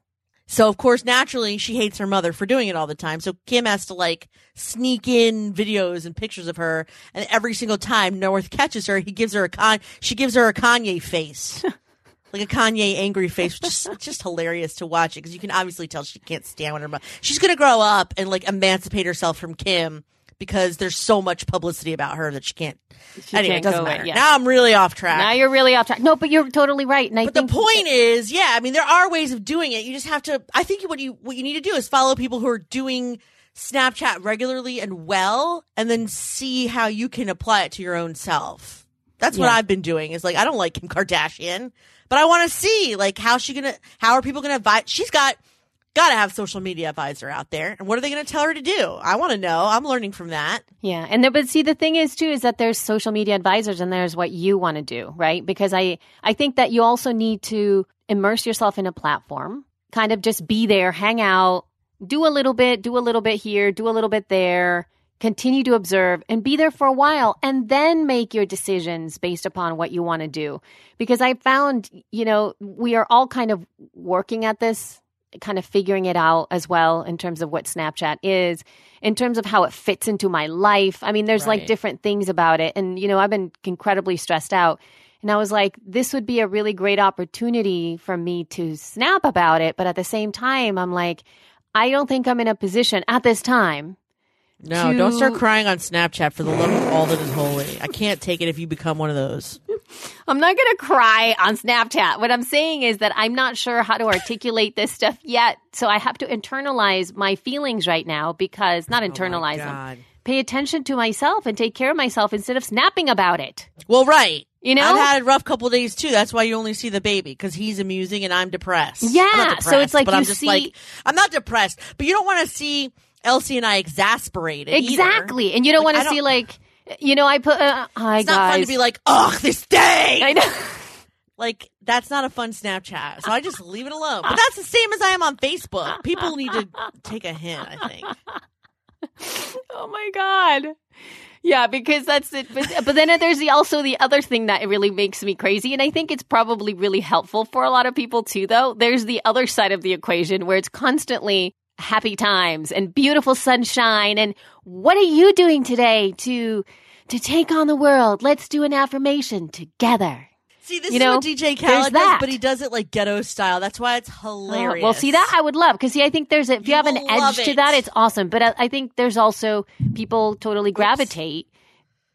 So of course, naturally, she hates her mother for doing it all the time. So Kim has to like sneak in videos and pictures of her, and every single time North catches her, he gives her a con. She gives her a Kanye face, like a Kanye angry face, which is just, hilarious to watch it because you can obviously tell she can't stand what her mother. She's gonna grow up and like emancipate herself from Kim because there's so much publicity about her that she can't. She anyway, can't it doesn't away, matter. yeah. Now I'm really off track. Now you're really off track. No, but you're totally right. But the point is, yeah, I mean, there are ways of doing it. You just have to. I think what you what you need to do is follow people who are doing Snapchat regularly and well, and then see how you can apply it to your own self. That's what I've been doing. Is like I don't like Kim Kardashian, but I want to see like how she gonna how are people gonna vibe. She's got Gotta have social media advisor out there. And what are they going to tell her to do? I want to know. I'm learning from that. Yeah. And there, but see, the thing is too, is that there's social media advisors and there's what you want to do, right? Because I, I think that you also need to immerse yourself in a platform, kind of just be there, hang out, do a little bit, do a little bit here, do a little bit there, continue to observe and be there for a while and then make your decisions based upon what you want to do. Because I found, you know, we are all kind of working at this kind of figuring it out as well in terms of what Snapchat is, in terms of how it fits into my life. I mean, there's like different things about it. And, you know, I've been incredibly stressed out. And I was like, this would be a really great opportunity for me to snap about it. But at the same time, I'm like, I don't think I'm in a position at this time. No, To- don't start crying on Snapchat for the love of all that is holy. I can't take it if you become one of those. I'm not going to cry on Snapchat. What I'm saying is that I'm not sure how to articulate this stuff yet. So I have to internalize my feelings right now because not oh internalize them. Pay attention to myself and take care of myself instead of snapping about it. Well, right. You know? I've had a rough couple days too. That's why you only see the baby because he's amusing and I'm depressed. I'm Yeah, so it's like but I'm just see- like I'm not depressed, but you don't want to see Elsie and I exasperated. either. Exactly. And you don't Like, want to see like, you know, I put, uh, hi It's not fun to be like, ugh, this day. I know. Like that's not a fun Snapchat. So I just leave it alone. But that's the same as I am on Facebook. People need to take a hint. I think. oh my god yeah because that's it but, but then there's the also the other thing that really makes me crazy and i think it's probably really helpful for a lot of people too though there's the other side of the equation where it's constantly happy times and beautiful sunshine and what are you doing today to to take on the world let's do an affirmation together See, this You is know, what DJ Khaled does, but he does it like ghetto style. That's why it's hilarious. Oh, well, see that I would love because see, I think there's a, if you, You have an edge to that, it's awesome. But I, I think there's also people totally gravitate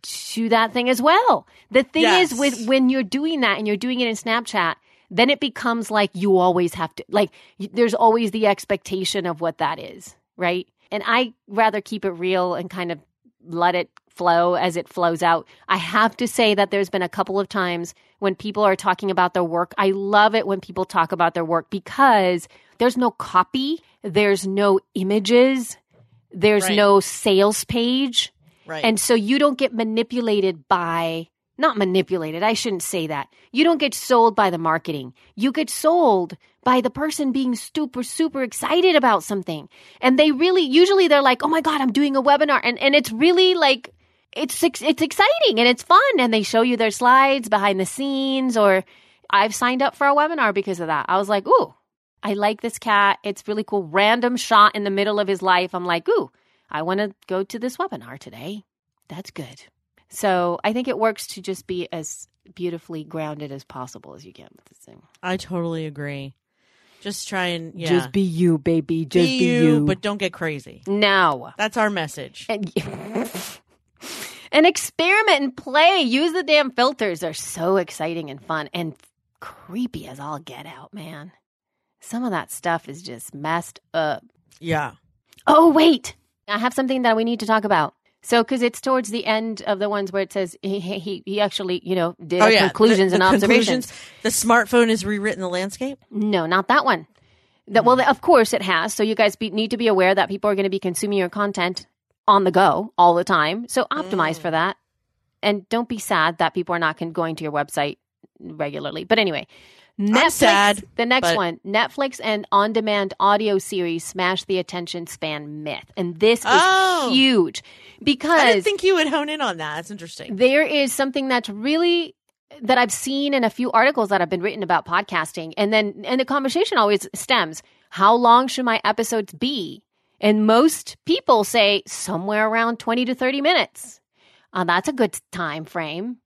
to that thing as well. The thing Yes. is, with when you're doing that and you're doing it in Snapchat, then it becomes like you always have to like. There's always the expectation of what that is, right? And I rather keep it real and kind of let it flow as it flows out. I have to say that there's been a couple of times when people are talking about their work. I love it when people talk about their work because there's no copy, there's no images, there's Right. no sales page. right. And so you don't get manipulated by, not manipulated, I shouldn't say that. You don't get sold by the marketing. You get sold by the person being super, super excited about something. And they really, usually they're like, oh my God, I'm doing a webinar. And, and it's really like, it's, it's exciting and it's fun. And they show you their slides behind the scenes or I've signed up for a webinar because of that. I was like, ooh, I like this cat. It's really cool. Random shot in the middle of his life. I'm like, ooh, I want to go to this webinar today. That's good. So I think it works to just be as beautifully grounded as possible as you can with this thing. I totally agree. Just try and yeah, Just be you, baby. Just be be, you, but don't get crazy. no. That's our message. And, and experiment and play. Use the damn filters. They're so exciting and fun and creepy as all get out, man. Some of that stuff is just messed up. Yeah. Oh, wait. I have something that we need to talk about. So, because it's towards the end of the ones where it says he he, he actually, you know, did Oh yeah. conclusions The- and the observations. conclusions. The smartphone has rewritten the landscape. No, not that one. That well, hmm. of course it has. So you guys be, need to be aware that people are going to be consuming your content on the go all the time. So optimize for mm. that, and don't be sad that people are not going to your website regularly. But anyway, Netflix. sad, the next but- one, Netflix and on-demand audio series smash the attention span myth, and this is Oh. huge because I didn't think you would hone in on that. That's interesting. there is something that's really that I've seen in a few articles that have been written about podcasting, and then and the conversation always stems: how long should my episodes be? And most people say somewhere around twenty to thirty minutes. Uh, that's a good time frame,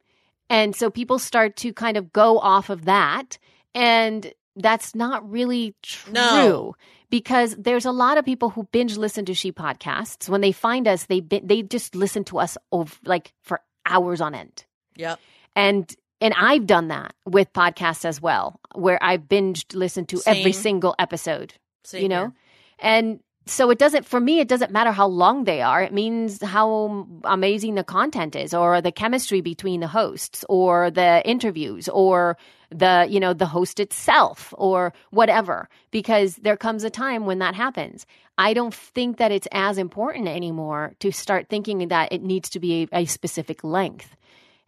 and so people start to kind of go off of that, and that's not really true No. because there's a lot of people who binge listen to she podcasts. When they find us, they they just listen to us over like for hours on end. Yeah. And and I've done that with podcasts as well, where I've binged listened to every single episode. Same you know, and so it doesn't for me. It doesn't matter how long they are. It means how amazing the content is, or the chemistry between the hosts, or the interviews, or the you know the host itself or whatever because there comes a time when that happens i don't think that it's as important anymore to start thinking that it needs to be a, a specific length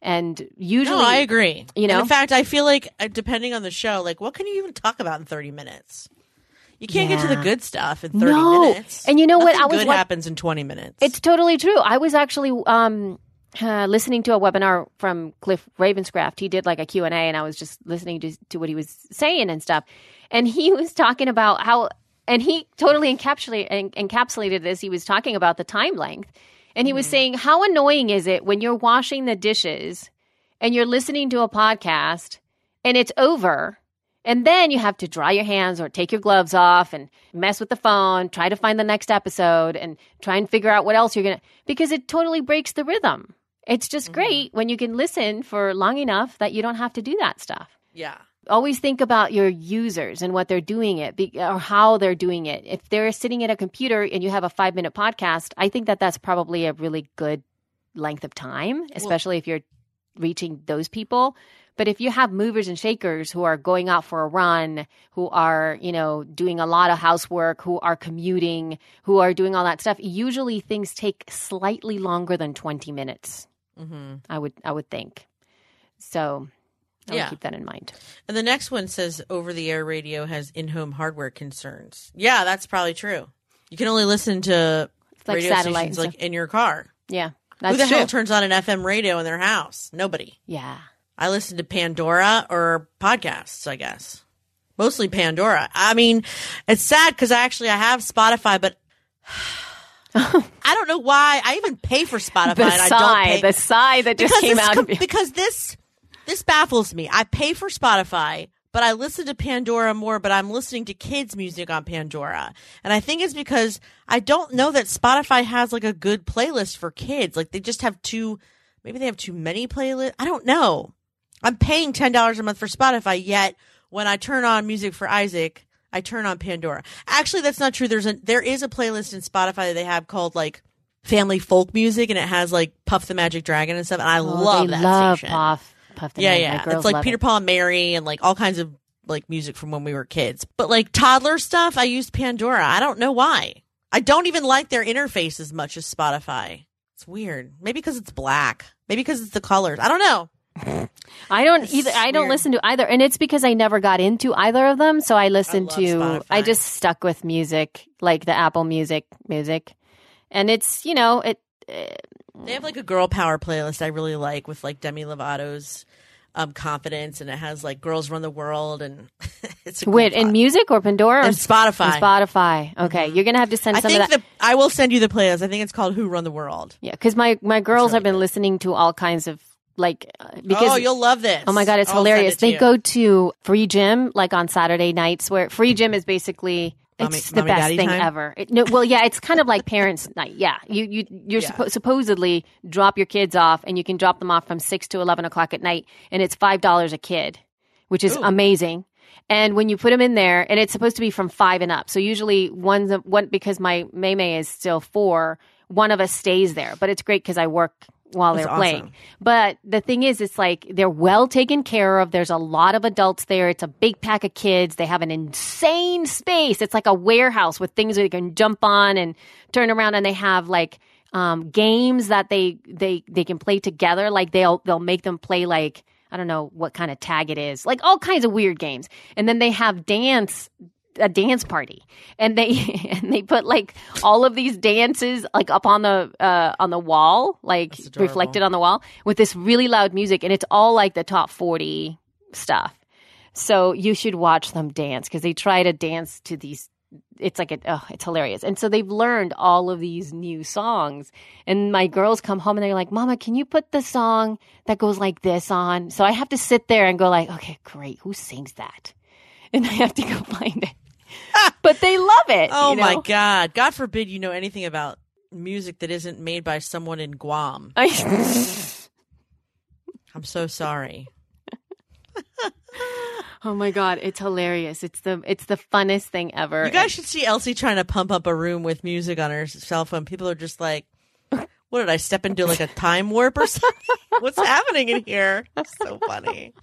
and usually No, I agree. you know? And in fact, I feel like uh, depending on the show, like what can you even talk about in thirty minutes? You can't get to the good stuff in thirty No. minutes. And you know what? I was good wa- happens in twenty minutes. It's totally true. I was actually um, uh, listening to a webinar from Cliff Ravenscraft. He did like a Q&A and I was just listening to, to what he was saying and stuff. And he was talking about how, and he totally encapsulated, en- encapsulated this. He was talking about the time length. And he was saying, how annoying is it when you're washing the dishes and you're listening to a podcast and it's over and then you have to dry your hands or take your gloves off and mess with the phone, try to find the next episode and try and figure out what else you're going to, because it totally breaks the rhythm. It's just mm-hmm. great when you can listen for long enough that you don't have to do that stuff. yeah. Always think about your users and what they're doing it be, or how they're doing it. If they're sitting at a computer and you have a five minute podcast, I think that that's probably a really good length of time, especially if you're reaching those people. But if you have movers and shakers who are going out for a run, who are, you know, doing a lot of housework, who are commuting, who are doing all that stuff, usually things take slightly longer than 20 minutes. hmm I would I would think. So I would Yeah. keep that in mind. And the next one says over the air radio has in home hardware concerns. Yeah, that's probably true. You can only listen to It's like radio stations like in your car. Yeah. That's Who the true. hell turns on an FM radio in their house? Nobody. yeah. I listen to Pandora or podcasts, I guess. Mostly Pandora. I mean, it's sad because I actually I have Spotify, but I don't know why. I even pay for Spotify The and I don't sigh, pay the sigh that just because came out com- of you. because this this baffles me. I pay for Spotify, but I listen to Pandora more, but I'm listening to kids music on Pandora. And I think it's because I don't know that Spotify has like a good playlist for kids. Like they just have too maybe they have too many playlists. I don't know. I'm paying $10 a month for Spotify yet when I turn on music for Isaac, I turn on Pandora. Actually, that's not true. There's a there is a playlist in Spotify that they have called like family folk music and it has like Puff the Magic Dragon and stuff and I Oh, love that love station. Puff. Puff the Yeah, Magic. yeah. It's like Peter it. Paul and Mary and like all kinds of like music from when we were kids. But like toddler stuff, I used Pandora. I don't know why. I don't even like their interface as much as Spotify. It's weird. Maybe because it's black. Maybe because it's the colors. I don't know. I don't either. I don't weird. listen to either, and it's because I never got into either of them. So I listened love to. Spotify. I just stuck with music, like the Apple Music music, and it's you know it. They have like a girl power playlist I really like with like Demi Lovato's um, confidence and it has like girls run the world and it's a Wait, in music or Pandora or Spotify. And Spotify. Okay, you're gonna have to send I some think of that. the I will send you the playlist. I think it's called Who Run the World. yeah, because my my girls really have been good. listening to all kinds of like uh, because oh, you'll love this. Oh my god, it's I'll hilarious. it They you. go to free gym like on Saturday nights where free gym is basically Mommy- it's the mommy, best thing time? ever. It, no, well, yeah, it's kind of like parents' night. Yeah, you you you're Yeah. suppo- supposedly drop your kids off, and you can drop them off from six to eleven o'clock at night, and it's five dollars a kid, which is Ooh. amazing. And when you put them in there, and it's supposed to be from five and up, so usually one's one because my May May is still four. One of us stays there, but it's great because I work while That's they're playing. But the thing is, it's like they're well taken care of. There's a lot of adults there. It's a big pack of kids. They have an insane space. It's like a warehouse with things that you can jump on and turn around, and they have like um, games that they they they can play together. Like they'll they'll make them play like I don't know what kind of tag it is, like all kinds of weird games. And then they have dance a dance party. And they and they put like all of these dances like up on the uh on the wall like reflected on the wall with this really loud music. And it's all like the top 40 stuff. So you should watch them dance because they try to dance to these it's like a, oh, it's hilarious. And so they've learned all of these new songs. And my girls come home and they're like mama can you put the song that goes like this on? So i have to sit there and go like okay great. Who sings that? And i have to go find it but they love it Oh you know? my god! God forbid you know anything about music that isn't made by someone in Guam. I'm so sorry. oh my god it's hilarious it's the it's the funnest thing ever You guys should see Elsie trying to pump up a room with music on her cell phone. People are just like, "What did I step into like a time warp or something? What's happening in here?" so funny.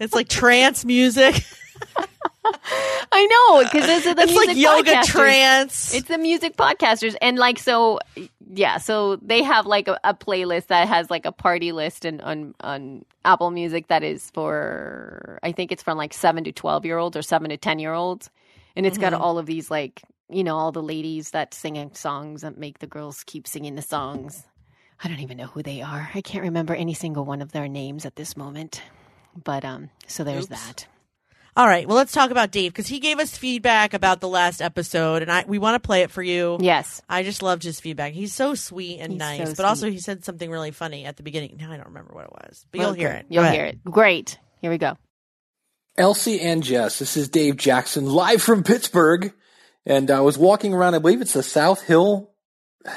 it's like trance music. I know because are the it's music like yoga podcasters. trance. It's the music podcasters, and like so, yeah. So they have like a, a playlist that has like a party list and on on Apple Music that is for I think it's from like seven to twelve year olds or seven to ten year olds, and it's got all of these like you know all the ladies that sing songs that make the girls keep singing the songs. I don't even know who they are. I can't remember any single one of their names at this moment. But um, so there's Oops. that. All right, well, let's talk about Dave because he gave us feedback about the last episode, and I we want to play it for you. Yes. I just loved his feedback. He's so sweet and He's nice, so but also he said something really funny at the beginning. Now I don't remember what it was, but Well, you'll hear it. You'll hear it. Great. Here we go. Elsie and Jess, this is Dave Jackson live from Pittsburgh. And I was walking around, I believe it's the South Hill,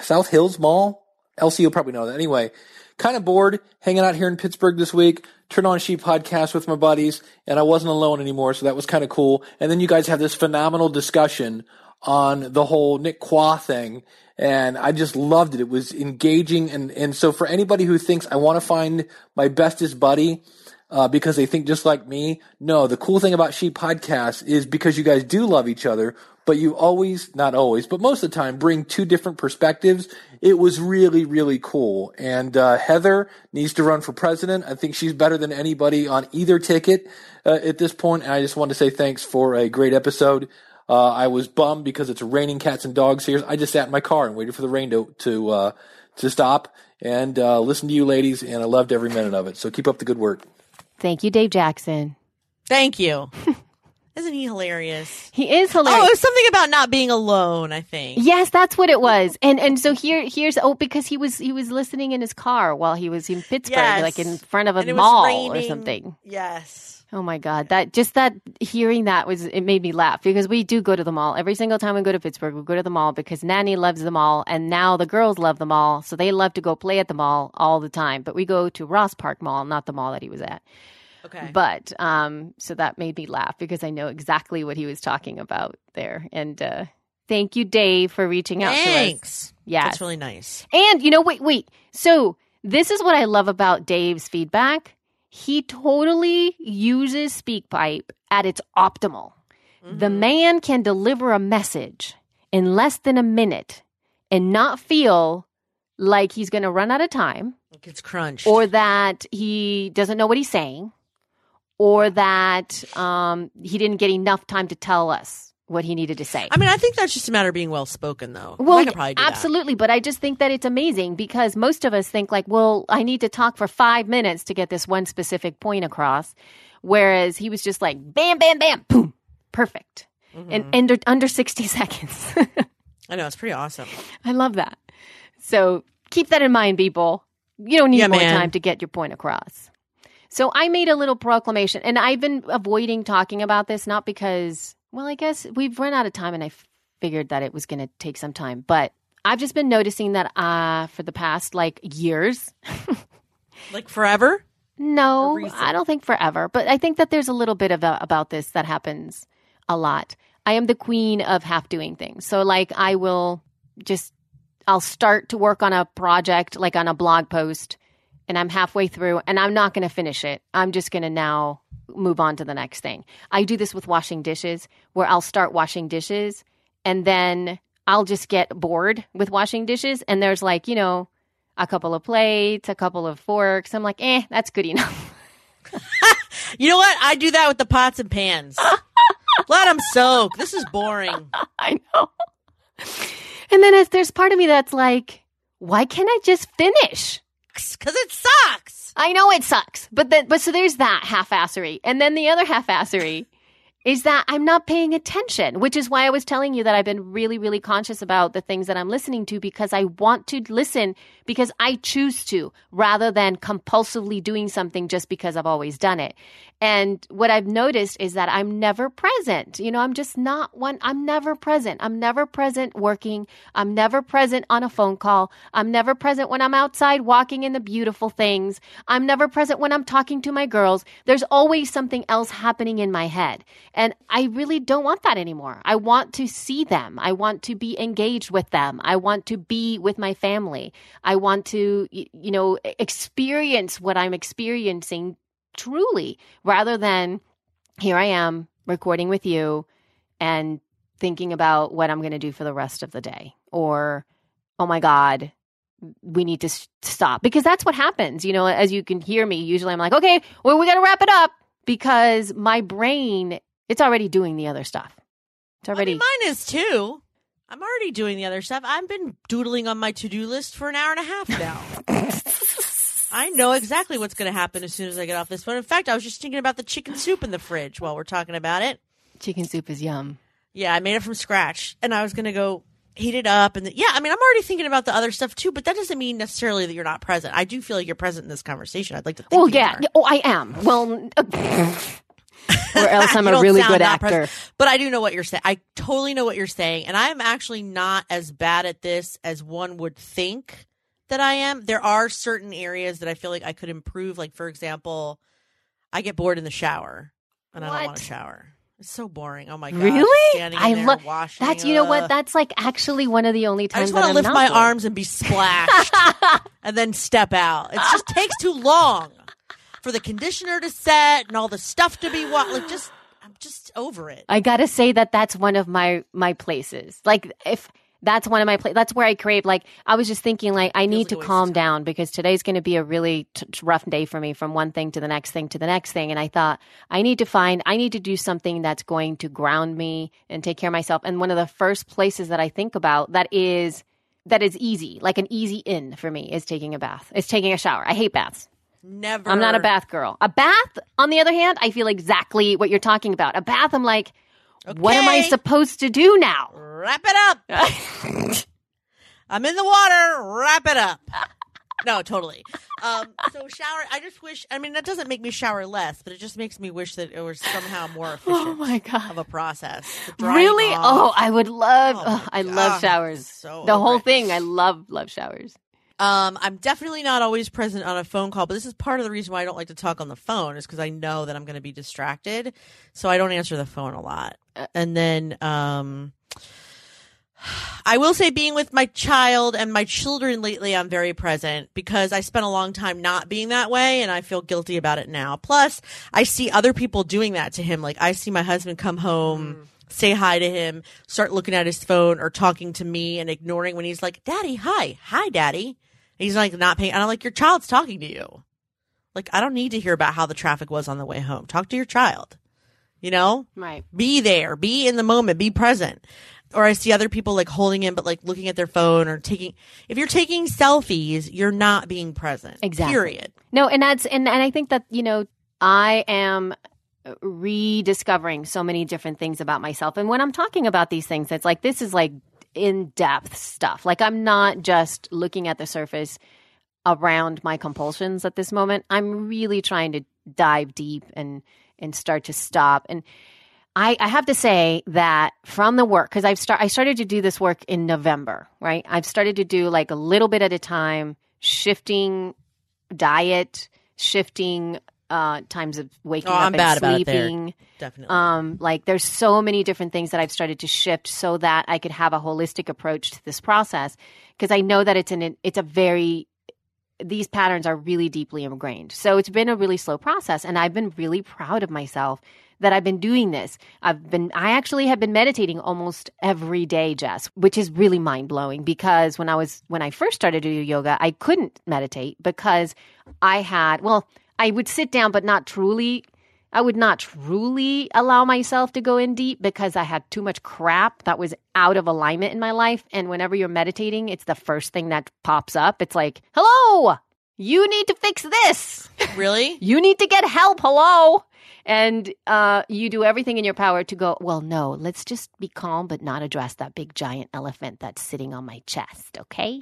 South Hills Mall. Elsie, you'll probably know that. Anyway, kind of bored hanging out here in Pittsburgh this week. Turn on She podcast with my buddies and I wasn't alone anymore. So that was kind of cool. And then you guys have this phenomenal discussion on the whole Nick Qua thing. And I just loved it. It was engaging. And, and so for anybody who thinks I want to find my bestest buddy, uh, because they think just like me. No, the cool thing about She Podcast is because you guys do love each other, but you always, not always, but most of the time bring two different perspectives. It was really, really cool. And, uh, Heather needs to run for president. I think she's better than anybody on either ticket, uh, at this point. And I just want to say thanks for a great episode. Uh, I was bummed because it's raining cats and dogs here. I just sat in my car and waited for the rain to, to, uh, to stop and, uh, listen to you ladies. And I loved every minute of it. So keep up the good work. Thank you, Dave Jackson. Thank you. Isn't he hilarious? He is hilarious. Oh, it was something about not being alone. I think. Yes, that's what it was. And and so here here's oh because he was he was listening in his car while he was in Pittsburgh, Yes. like in front of a And it was mall or something. Yes. Oh my god, that just that hearing that was it made me laugh because we do go to the mall every single time we go to Pittsburgh. We go to the mall because Nanny loves the mall, and now the girls love the mall, so they love to go play at the mall all the time. But we go to Ross Park Mall, not the mall that he was at. Okay. But um, so that made me laugh because I know exactly what he was talking about there. And uh, thank you, Dave, for reaching out to us. Thanks. Yes. That's really nice. And you know, wait, wait. So this is what I love about Dave's feedback. He totally uses SpeakPipe at its optimal. The man can deliver a message in less than a minute and not feel like he's going to run out of time It gets crunched. or that he doesn't know what he's saying or that um, he didn't get enough time to tell us what he needed to say. I mean, I think that's just a matter of being well spoken, though. Well, I could probably do that. absolutely, but I just think that it's amazing because most of us think like, well, I need to talk for five minutes to get this one specific point across, whereas he was just like, bam, bam, bam, boom, perfect, Mm-hmm. and under under sixty seconds. I know it's pretty awesome. I love that. So keep that in mind, people. You don't need Yeah, more man. time to get your point across. So I made a little proclamation, and I've been avoiding talking about this, not because, well, I guess we've run out of time, and I f- figured that it was going to take some time. But I've just been noticing that uh, for the past like years, Like forever. no, I don't think forever, but I think that there's a little bit of a, about this that happens a lot. I am the queen of half doing things. So like I will just I'll start to work on a project like on a blog post and I'm halfway through and I'm not going to finish it. I'm just going to now move on to the next thing. I do this with washing dishes where I'll start washing dishes and then I'll just get bored with washing dishes and there's like, you know, a couple of plates, a couple of forks. I'm like, "Eh, that's good enough." You know what? I do that with the pots and pans. Let them soak. This is boring. I know. And then there's part of me that's like, why can't I just finish? Because it sucks. I know it sucks, but then, but so there's that half-assery, and then the other half-assery is that I'm not paying attention, which is why I was telling you that I've been really, really conscious about the things that I'm listening to because I want to listen because I choose to rather than compulsively doing something just because I've always done it. And what I've noticed is that I'm never present. You know, I'm just not one, I'm never present. I'm never present working. I'm never present on a phone call. I'm never present when I'm outside walking in the beautiful things. I'm never present when I'm talking to my girls. There's always something else happening in my head. And I really don't want that anymore. I want to see them. I want to be engaged with them. I want to be with my family. I want to, you know, experience what I'm experiencing truly, rather than here I am recording with you and thinking about what I'm going to do for the rest of the day or, oh my God, we need to stop because that's what happens. You know, as you can hear me, usually I'm like, okay, well, we got to wrap it up because my brain, it's already doing the other stuff. It's I already. mean, mine is too. I'm already doing the other stuff. I've been doodling on my to do list for an hour and a half now. I know exactly what's going to happen as soon as I get off this phone. In fact, I was just thinking about the chicken soup in the fridge while we're talking about it. Chicken soup is yum. Yeah, I made it from scratch, and I was going to go heat it up. And the, yeah, I mean, I'm already thinking about the other stuff too, but that doesn't mean necessarily that you're not present. I do feel like you're present in this conversation. I'd like to think. Well, yeah. are. yeah, Oh, I am. Well, uh, or else I'm a really good actor. present. But I do know what you're saying. I totally know what you're saying. And I'm actually not as bad at this as one would think that I am. There are certain areas that I feel like I could improve. Like, for example, I get bored in the shower and I don't want to shower. It's so boring. Oh my god! Really? I love washing. That's you know what? That's like actually one of the only I times just that want to lift my bored. arms and be splashed and then step out. It just takes too long for the conditioner to set and all the stuff to be like just I'm just over it. I gotta say that that's one of my my places. Like if that's one of my places, that's where I crave. Like I was just thinking, like I need like to a waste of calm down because today's going to be a really t- t- rough day for me, from one thing to the next thing to the next thing. And I thought I need to find, I need to do something that's going to ground me and take care of myself. And one of the first places that I think about that is that is easy, like an easy in for me, is taking a bath. It's taking a shower. I hate baths. Never. I'm not a bath girl. A bath, on the other hand, I feel exactly what you're talking about. A bath, I'm like, what am I supposed to do now? Wrap it up. I'm in the water. Wrap it up. No, totally. Um, so shower. I just wish. I mean, that doesn't make me shower less, but it just makes me wish that it was somehow more efficient. Oh my God. Of a process. Really? off. Oh, I would love. Oh oh, I love showers. so the whole it. thing. I love love showers. Um, I'm definitely not always present on a phone call, but this is part of the reason why I don't like to talk on the phone is because I know that I'm going to be distracted, so I don't answer the phone a lot. Uh, And then, um, I will say, being with my child and my children lately, I'm very present because I spent a long time not being that way, and I feel guilty about it now. Plus, I see other people doing that to him. Like I see my husband come home. Say hi to him, start looking at his phone or talking to me and ignoring when he's like, Daddy, hi, hi, Daddy. He's like not paying. And I'm like, your child's talking to you. Like, I don't need to hear about how the traffic was on the way home. Talk to your child. You know, Right. be there, be in the moment, be present. Or I see other people like holding in, but like looking at their phone or taking. If you're taking selfies, you're not being present. Exactly. Period. No, and that's and and I think that you know I am rediscovering so many different things about myself. And when I'm talking about these things, it's like this is like in depth stuff. Like I'm not just looking at the surface around my compulsions at this moment. I'm really trying to dive deep and and start to stop and. I, I have to say that from the work because I've start I started to do this work in November, right? I've started to do like a little bit at a time, shifting diet, shifting uh, times of waking Oh, up I'm and bad about it there. sleeping. Definitely. Um, like there's so many different things that I've started to shift so that I could have a holistic approach to this process because I know that it's an it's a very these patterns are really deeply ingrained. So it's been a really slow process and I've been really proud of myself that I've been doing this. I've been I actually have been meditating almost every day, Jess, which is really mind-blowing because when I was when I first started to do yoga, I couldn't meditate because I had well, I would sit down but not truly I would not truly allow myself to go in deep because I had too much crap that was out of alignment in my life. And whenever you're meditating, it's the first thing that pops up. It's like, hello, you need to fix this. really? You need to get help. Hello. And uh, you do everything in your power to go, well, no, let's just be calm, but not address that big giant elephant that's sitting on my chest. Okay.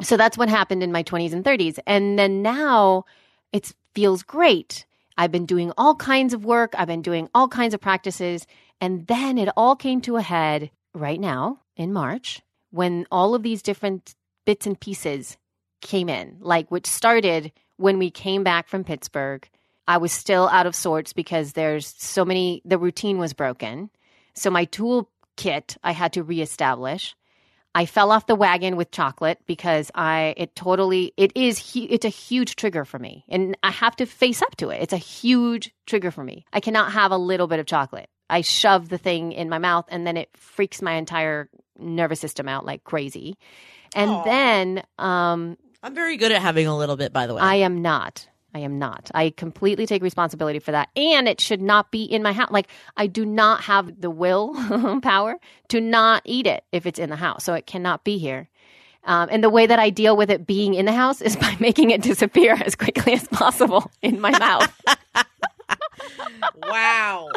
So that's what happened in my 20s and 30s. And then now it feels great. I've been doing all kinds of work, I've been doing all kinds of practices. And then it all came to a head right now in March when all of these different bits and pieces came in, like which started when we came back from Pittsburgh. I was still out of sorts because there's so many, the routine was broken. So my tool kit I had to reestablish. I fell off the wagon with chocolate because I it totally it is it's a huge trigger for me and I have to face up to it. It's a huge trigger for me. I cannot have a little bit of chocolate. I shove the thing in my mouth and then it freaks my entire nervous system out like crazy. And Aw. then um I'm very good at having a little bit, by the way. I am not. I am not. I completely take responsibility for that. And it should not be in my house. Like, I do not have the will power to not eat it if it's in the house. So it cannot be here. Um, and the way that I deal with it being in the house is by making it disappear as quickly as possible in my mouth. wow.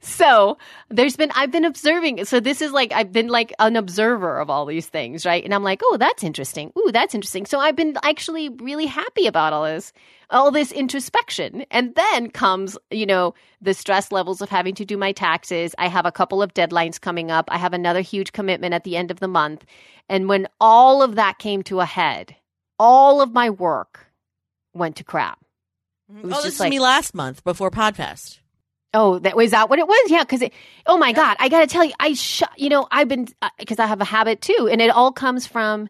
So there's been I've been observing. So this is like I've been like an observer of all these things, right? And I'm like, oh, that's interesting. Ooh, that's interesting. So I've been actually really happy about all this, all this introspection. And then comes, you know, the stress levels of having to do my taxes. I have a couple of deadlines coming up. I have another huge commitment at the end of the month. And when all of that came to a head, all of my work went to crap. Mm-hmm. was Oh, this just is like- me last month before Podfest. Oh, that was that what it was? Yeah, because oh my god, I got to tell you, I sh- you know I've been uh, because I have a habit too, and it all comes from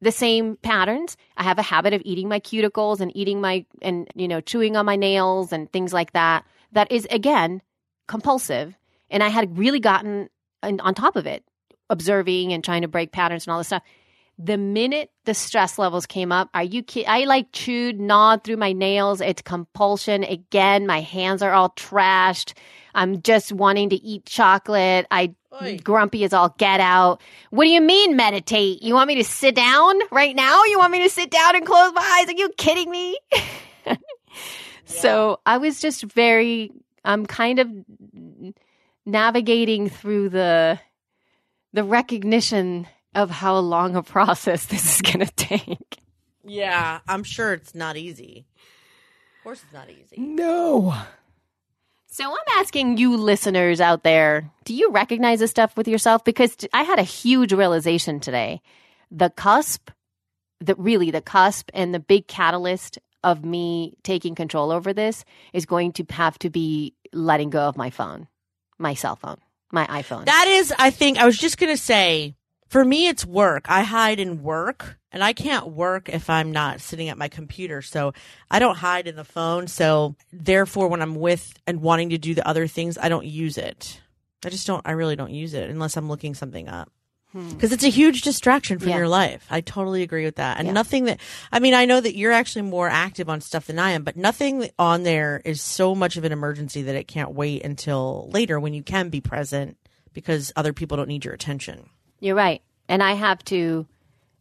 the same patterns. I have a habit of eating my cuticles and eating my and you know chewing on my nails and things like that. That is again compulsive, and I had really gotten on top of it, observing and trying to break patterns and all this stuff. The minute the stress levels came up, are you kidding? I like chewed, gnawed through my nails. It's compulsion. Again, my hands are all trashed. I'm just wanting to eat chocolate. I Oy. grumpy as all get out. What do you mean meditate? You want me to sit down right now? You want me to sit down and close my eyes? Are you kidding me? So I was just very, I'm kind of navigating through the the recognition of how long a process this is going to take. Yeah, I'm sure it's not easy. Of course, it's not easy. No. So I'm asking you listeners out there, do you recognize this stuff with yourself? Because I had a huge realization today. The cusp, the really the cusp and the big catalyst of me taking control over this is going to have to be letting go of my phone, my cell phone, my iPhone. That is, I think, I was just going to say, for me, it's work. I hide in work, and I can't work if I'm not sitting at my computer. So I don't hide in the phone. So therefore, when I'm with and wanting to do the other things, I don't use it. I just don't, I really don't use it unless I'm looking something up. Because it's a huge distraction from Hmm. Yeah. your life. I totally agree with that. And Yeah. nothing that, I mean, I know that you're actually more active on stuff than I am, but nothing on there is so much of an emergency that it can't wait until later when you can be present because other people don't need your attention. You're right. And I have to,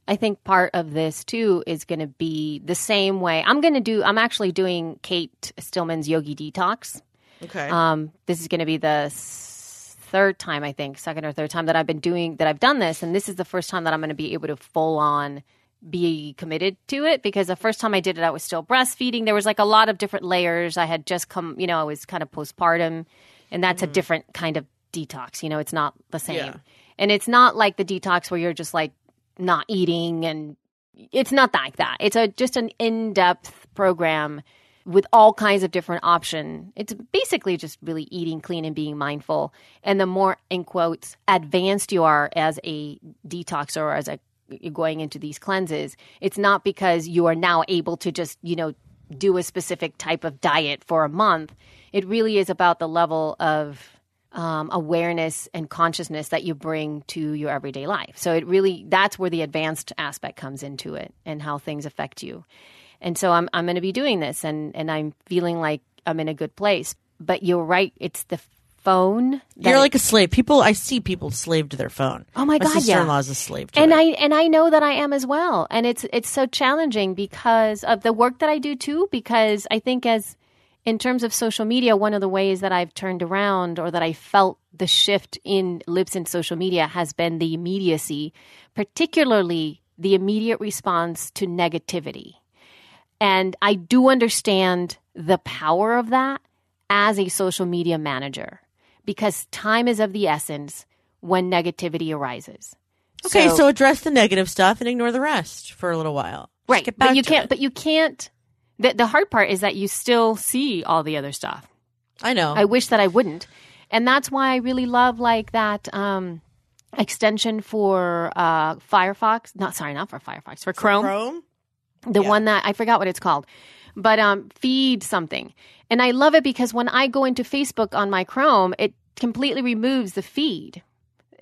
I think part of this too is going to be the same way. I'm going to do, I'm actually doing Kate Stillman's Yogi Detox. Okay. Um, this is going to be the third time, I think, second or third time that I've been doing, that I've done this. And this is the first time that I'm going to be able to full on be committed to it because the first time I did it, I was still breastfeeding. There was like a lot of different layers. I had just come, you know, I was kind of postpartum, and that's a different kind of detox. You know, it's not the same. Yeah. And it's not like the detox where you're just like not eating and it's not like that. It's a just an in-depth program with all kinds of different option. It's basically just really eating clean and being mindful. And the more in quotes advanced you are as a detoxer or as a you're going into these cleanses, it's not because you are now able to just, you know, do a specific type of diet for a month. It really is about the level of um, awareness and consciousness that you bring to your everyday life. So it really that's where the advanced aspect comes into it and how things affect you. And so I'm I'm going to be doing this and and I'm feeling like I'm in a good place. But you're right, it's the phone. You're like a slave. People, I see people slave to their phone. Oh my God, yeah. sister-in-law is a slave to and it. I and I know that I am as well. And it's it's so challenging because of the work that I do too. Because I think as in terms of social media, one of the ways that I've turned around or that I felt the shift in lips in social media has been the immediacy, particularly the immediate response to negativity. And I do understand the power of that as a social media manager because time is of the essence when negativity arises. okay, so, address the negative stuff and ignore the rest for a little while. Right, but you can't. it. But you can't. The the hard part is that you still see all the other stuff. I know. I wish that I wouldn't, and that's why I really love like that. Um, extension for uh, Firefox. Not sorry, not for Firefox, for Chrome. Chrome. the Yeah. one that I forgot what it's called, but um, feed something. And I love it because when I go into Facebook on my Chrome, it completely removes the feed.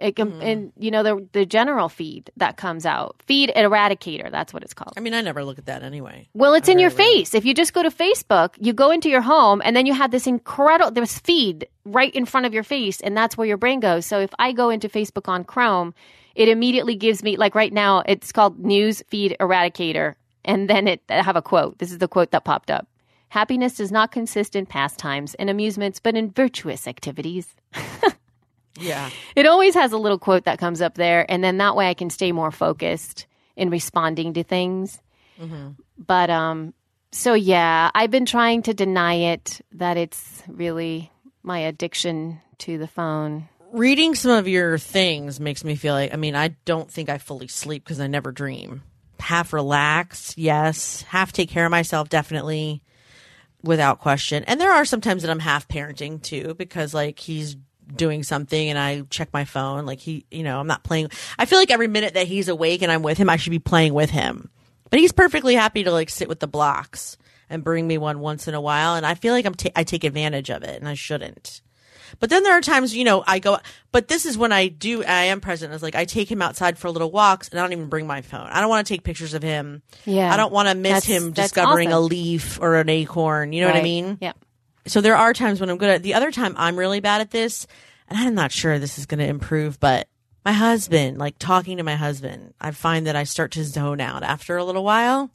It com- Mm-hmm. and you know the the general feed that comes out, feed eradicator. That's what it's called. I mean, I never look at that anyway. Well, it's I'm in your face. If you just go to Facebook, you go into your home, and then you have this incredible there's feed right in front of your face, and that's where your brain goes. So if I go into Facebook on Chrome, it immediately gives me like right now it's called News Feed Eradicator, and then it I have a quote. This is the quote that popped up. Happiness does not consist in pastimes and amusements, but in virtuous activities. Yeah. It always has a little quote that comes up there, and then that way I can stay more focused in responding to things. But um, so yeah, I've been trying to deny it that it's really my addiction to the phone. Reading some of your things makes me feel like, I mean, I don't think I fully sleep because I never dream. Half relax, yes. Half take care of myself, definitely, without question. And there are some times that I'm half parenting too because, like, he's doing something and I check my phone. Like, he, you know, I'm not playing. I feel like every minute that he's awake and I'm with him, I should be playing with him. But he's perfectly happy to, like, sit with the blocks and bring me one once in a while. And I feel like I'm ta- I take advantage of it and I shouldn't. But then there are times, you know, I go, but this is when I do, I am present. It's like I take him outside for little walks and I don't even bring my phone. I don't want to take pictures of him. Yeah. I don't want to miss That's- him discovering a leaf or an acorn. You know what I Right. mean? Yeah. So there are times when I'm good at the other time I'm really bad at this and I'm not sure this is going to improve, but my husband, like talking to my husband, I find that I start to zone out after a little while.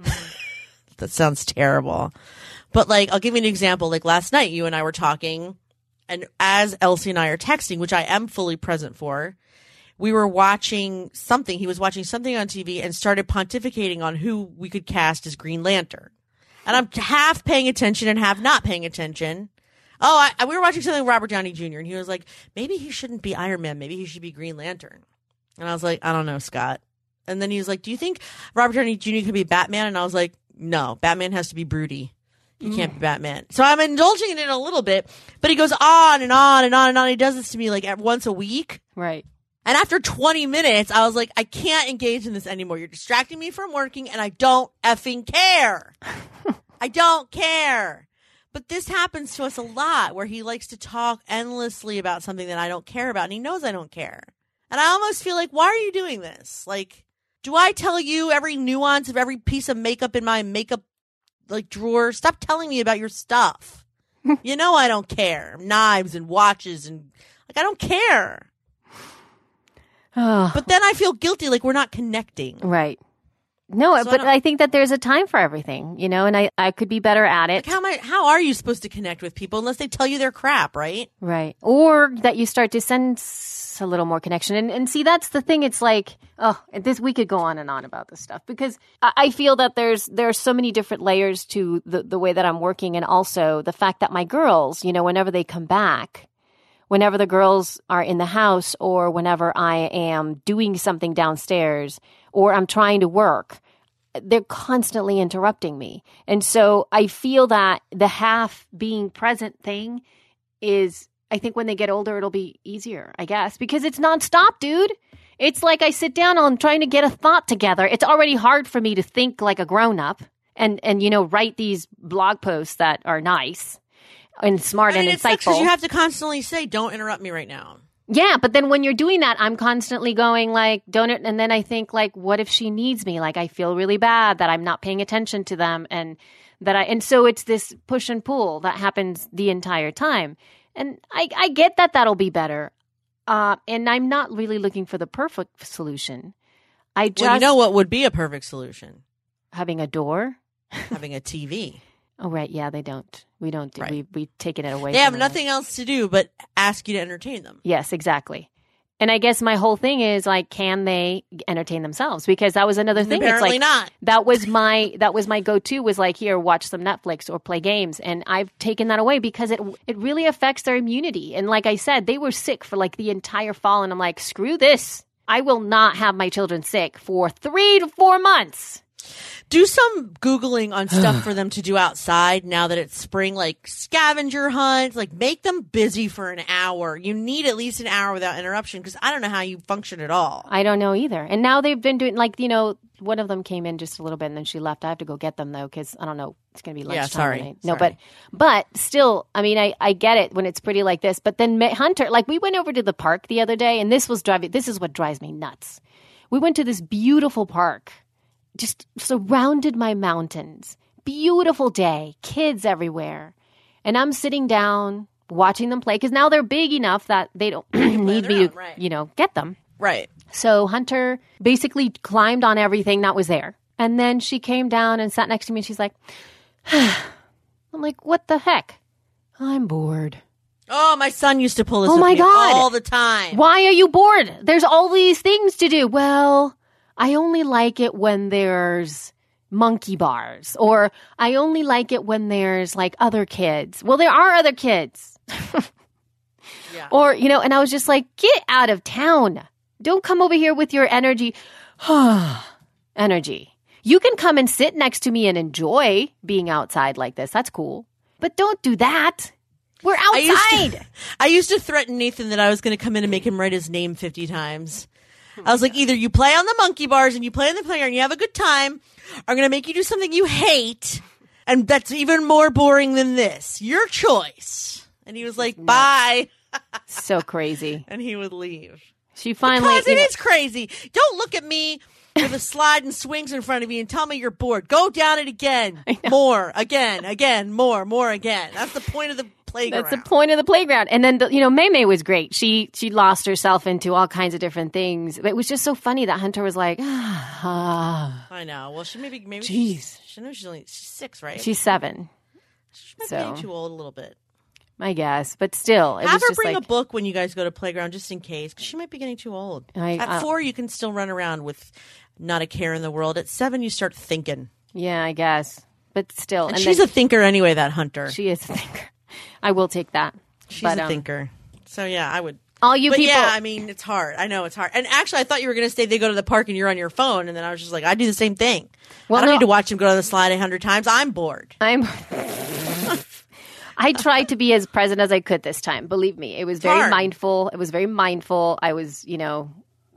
Mm-hmm. that sounds terrible. But like, I'll give you an example. Like last night, you and I were talking, and as Elsie and I are texting, which I am fully present for, we were watching something. He was watching something on TV and started pontificating on who we could cast as Green Lantern. And I'm half paying attention and half not paying attention. Oh, I, I- we were watching something with Robert Downey Jr. and he was like, maybe he shouldn't be Iron Man. Maybe he should be Green Lantern. And I was like, I don't know, Scott. And then he was like, Do you think Robert Downey Jr. could be Batman? And I was like, No, Batman has to be broody. He mm. can't be Batman. So I'm indulging in it a little bit, but he goes on and on and on and on. He does this to me like at once a week. Right. And after 20 minutes, I was like, I can't engage in this anymore. You're distracting me from working and I don't effing care. I don't care. But this happens to us a lot where he likes to talk endlessly about something that I don't care about and he knows I don't care. And I almost feel like, why are you doing this? Like, do I tell you every nuance of every piece of makeup in my makeup like drawer? Stop telling me about your stuff. you know I don't care. Knives and watches and like I don't care. Oh, But then I feel guilty, like we're not connecting. right. No, So but don't- I, think that there's a time for everything, you know, and I, I could be better at Like it. how am I, how are you supposed to connect with people unless they tell you they're crap, right? Right. Or that you start to sense a little more connection. And, and see, that's the thing. It's like, oh, this, we could go on and on about this stuff because I, I feel that there's, there are so many different layers to the, the way that I'm working. And also the fact that my girls, you know, whenever they come back, whenever the girls are in the house or whenever I am doing something downstairs or I'm trying to work, they're constantly interrupting me. And so I feel that the half being present thing is, I think when they get older, it'll be easier, I guess, because it's nonstop, dude. It's like I sit down, and I'm trying to get a thought together. It's already hard for me to think like a grown up and, and, you know, write these blog posts that are nice and smart I mean, and insightful. because you have to constantly say, "Don't interrupt me right now." Yeah, but then when you're doing that, I'm constantly going like, don't it? And then I think like, what if she needs me? Like, I feel really bad that I'm not paying attention to them and that I, and so it's this push and pull that happens the entire time. And I, I get that that'll be better. Uh, and I'm not really looking for the perfect solution. I just, Well, you know what would be a perfect solution? having a door. Having a TV. Oh, right. Yeah, they don't. We don't. do Right. We, we've taken it away. They have nothing else to do but ask you to entertain them. Yes, exactly. And I guess my whole thing is like, can they entertain themselves? Because that was another thing. Apparently it's like not. that was my that was my go to was like here, watch some Netflix or play games. And I've taken that away because it it really affects their immunity. And like I said, they were sick for like the entire fall, and I'm like, screw this. I will not have my children sick for three to four months. Do some Googling on stuff for them to do outside now that it's spring, like scavenger hunts, like make them busy for an hour. You need at least an hour without interruption because I don't know how you function at all. I don't know either. And now they've been doing like you know one of them came in just a little bit and then she left. I have to go get them though because I don't know it's going to be lunchtime. Yeah, sorry. tonight. No, Sorry. but but still, I mean, I I get it when it's pretty like this. But then Hunter, like we went over to the park the other day, and this was driving. This is what drives me nuts. We went to this beautiful park, just surrounded by mountains. Beautiful day, kids everywhere, and I'm sitting down watching them play because now they're big enough that they don't need me own, to right. you know get them. Right. So Hunter basically climbed on everything that was there. And then she came down and sat next to me and she's like, I'm like, what the heck? I'm bored. Oh, my son used to pull this Oh my God. all the time. Why are you bored? There's all these things to do. Well, I only like it when there's monkey bars or I only like it when there's like other kids. Well, there are other kids. Yeah. Or, you know, and I was just like, get out of town. Don't come over here with your energy. energy. You can come and sit next to me and enjoy being outside like this. That's cool. But don't do that. We're I used, outside. to, I used to threaten Nathan that I was going to come in and make him write his name 50 times. I was like, either you play on the monkey bars and you play on the playground and you have a good time, or I'm going to make you do something you hate, and that's even more boring than this. Your choice. And he was like, bye. so crazy. And he would leave. She finally. Because you know- is crazy. Don't look at me with a slide and swings in front of you and tell me you're bored. Go down it again. More. Again. Again. More. More again. That's the point of the playground. That's the point of the playground. And then, the, you know, May May was great. She she lost herself into all kinds of different things. It was just so funny that Hunter was like, ah, I know. Well, she maybe maybe Jeez. she's, she knows she's only she's six, right? she's seven, She might be so- getting too old a little bit. I guess. But still, it Have was her just bring like, a book when you guys go to playground, just in case, because she might be getting too old. I- At I- four, you can still run around with not a care in the world. At seven, you start thinking. yeah, I guess. But still, And, and she's then a thinker anyway. That hunter, she is a thinker. I will take that. she's but, a um, thinker. So yeah, I would. All you but people, yeah, I mean, it's hard. I know it's hard. And actually, I thought you were going to say they go to the park and you're on your phone, and then I was just like, I do the same thing. Well, I don't no- need to watch him go to the slide a hundred times. I'm bored. I'm. I tried to be as present as I could this time. Believe me, it was very hard. mindful. It was very mindful. I was, you know,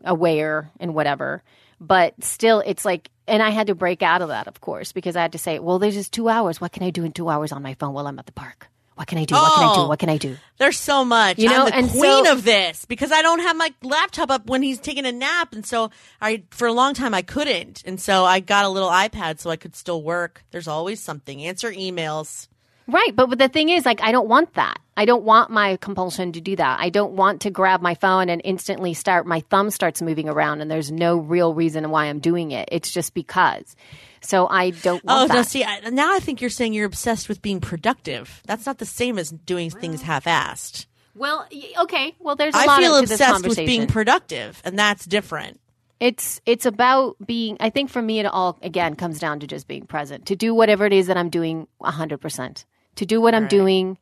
aware and whatever. But still, it's like, and I had to break out of that, of course, because I had to say, well, there's just two hours. What can I do in two hours on my phone while I'm at the park? What can I do? What can I do? Oh. What can I do? There's so much. You know, I'm the and queen so- of this because I don't have my laptop up when he's taking a nap, and so I for a long time I couldn't, and so I got a little iPad so I could still work. There's always something. Answer emails. Right. But, but the thing is, like, I don't want that. I don't want my compulsion to do that. I don't want to grab my phone and instantly start, my thumb starts moving around and there's no real reason why I'm doing it. It's just because. So I don't Oh want no! See, I, now I think you're saying you're obsessed with being productive. That's not the same as doing things half-assed. Well, okay. Well, there's a I lot feel obsessed with being productive, and that's different. it's it's about being. I think for me, it all again comes down to just being present to do whatever it is that I'm doing hundred percent. To do what I'm doing,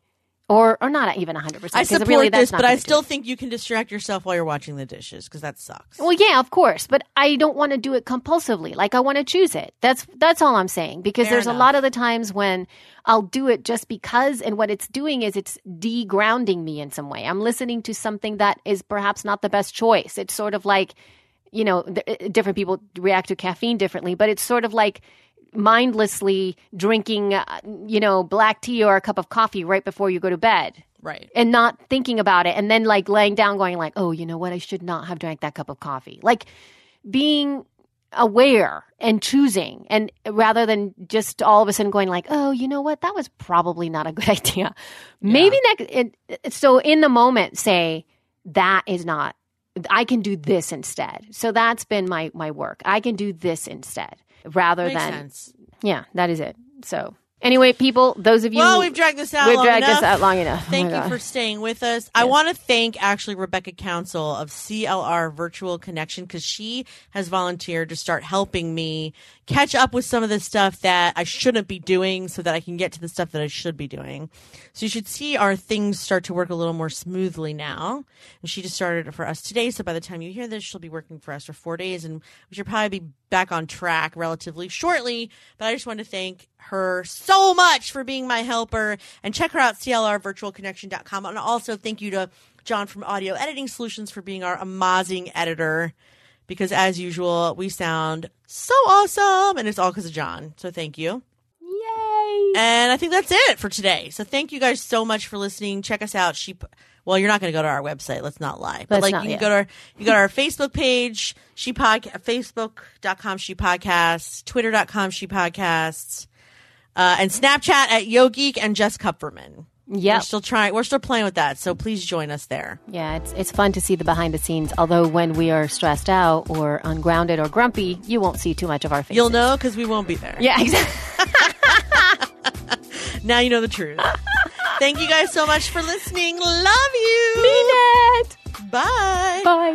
or or not even hundred percent. I support really, that's this, not but I do still think you can distract yourself while you're watching the dishes because that sucks. Well, yeah, of course, but I don't want to do it compulsively. Like I want to choose it. That's that's all I'm saying because Fair there's enough. a lot of the times when I'll do it just because and what it's doing is it's degrounding me in some way. I'm listening to something that is perhaps not the best choice. It's sort of like you know, th- different people react to caffeine differently, but it's sort of like mindlessly drinking, uh, you know, black tea or a cup of coffee right before you go to bed. Right. and not thinking about it and then like laying down going like oh you know what? I should not have drank that cup of coffee. Like being aware and choosing and rather than just all of a sudden going like oh you know what? That was probably not a good idea. Maybe next it, so in the moment say that is not i can do this instead. So that's been my my work. I can do this instead rather Makes than sense. yeah that is it so anyway people those of you Well, we've dragged this out. we've long dragged enough. this out long enough Oh Thank you God. for staying with us. I want to thank actually Rebecca Council of CLR Virtual Connection because she has volunteered to start helping me catch up with some of the stuff that I shouldn't be doing so that I can get to the stuff that I should be doing. So you should see our things start to work a little more smoothly now. And she just started it for us today. So by the time you hear this, she'll be working for us for four days and we should probably be back on track relatively shortly. But I just want to thank her so much for being my helper and check her out, clrvirtualconnection.com. And also thank you to John from Audio Editing Solutions for being our amazing editor because as usual, we sound so awesome and it's all because of John. So thank you. Yay! And I think that's it for today. So thank you guys so much for listening. Check us out. She well, you're not going to go to our website. Let's not lie. But Let's like you can go to our you go to our Facebook page, she podcast facebook.com she podcasts, twitter.com she podcasts, uh, and Snapchat at Yo Geek and Jess Kupferman. Yeah, we're still trying we're still playing with that. So please join us there. Yeah, it's it's fun to see the behind the scenes. Although when we are stressed out or ungrounded or grumpy, you won't see too much of our faces. You'll know because we won't be there. Yeah, exactly. Now you know the truth. Thank you guys so much for listening. Love you. Mean it. Bye. Bye.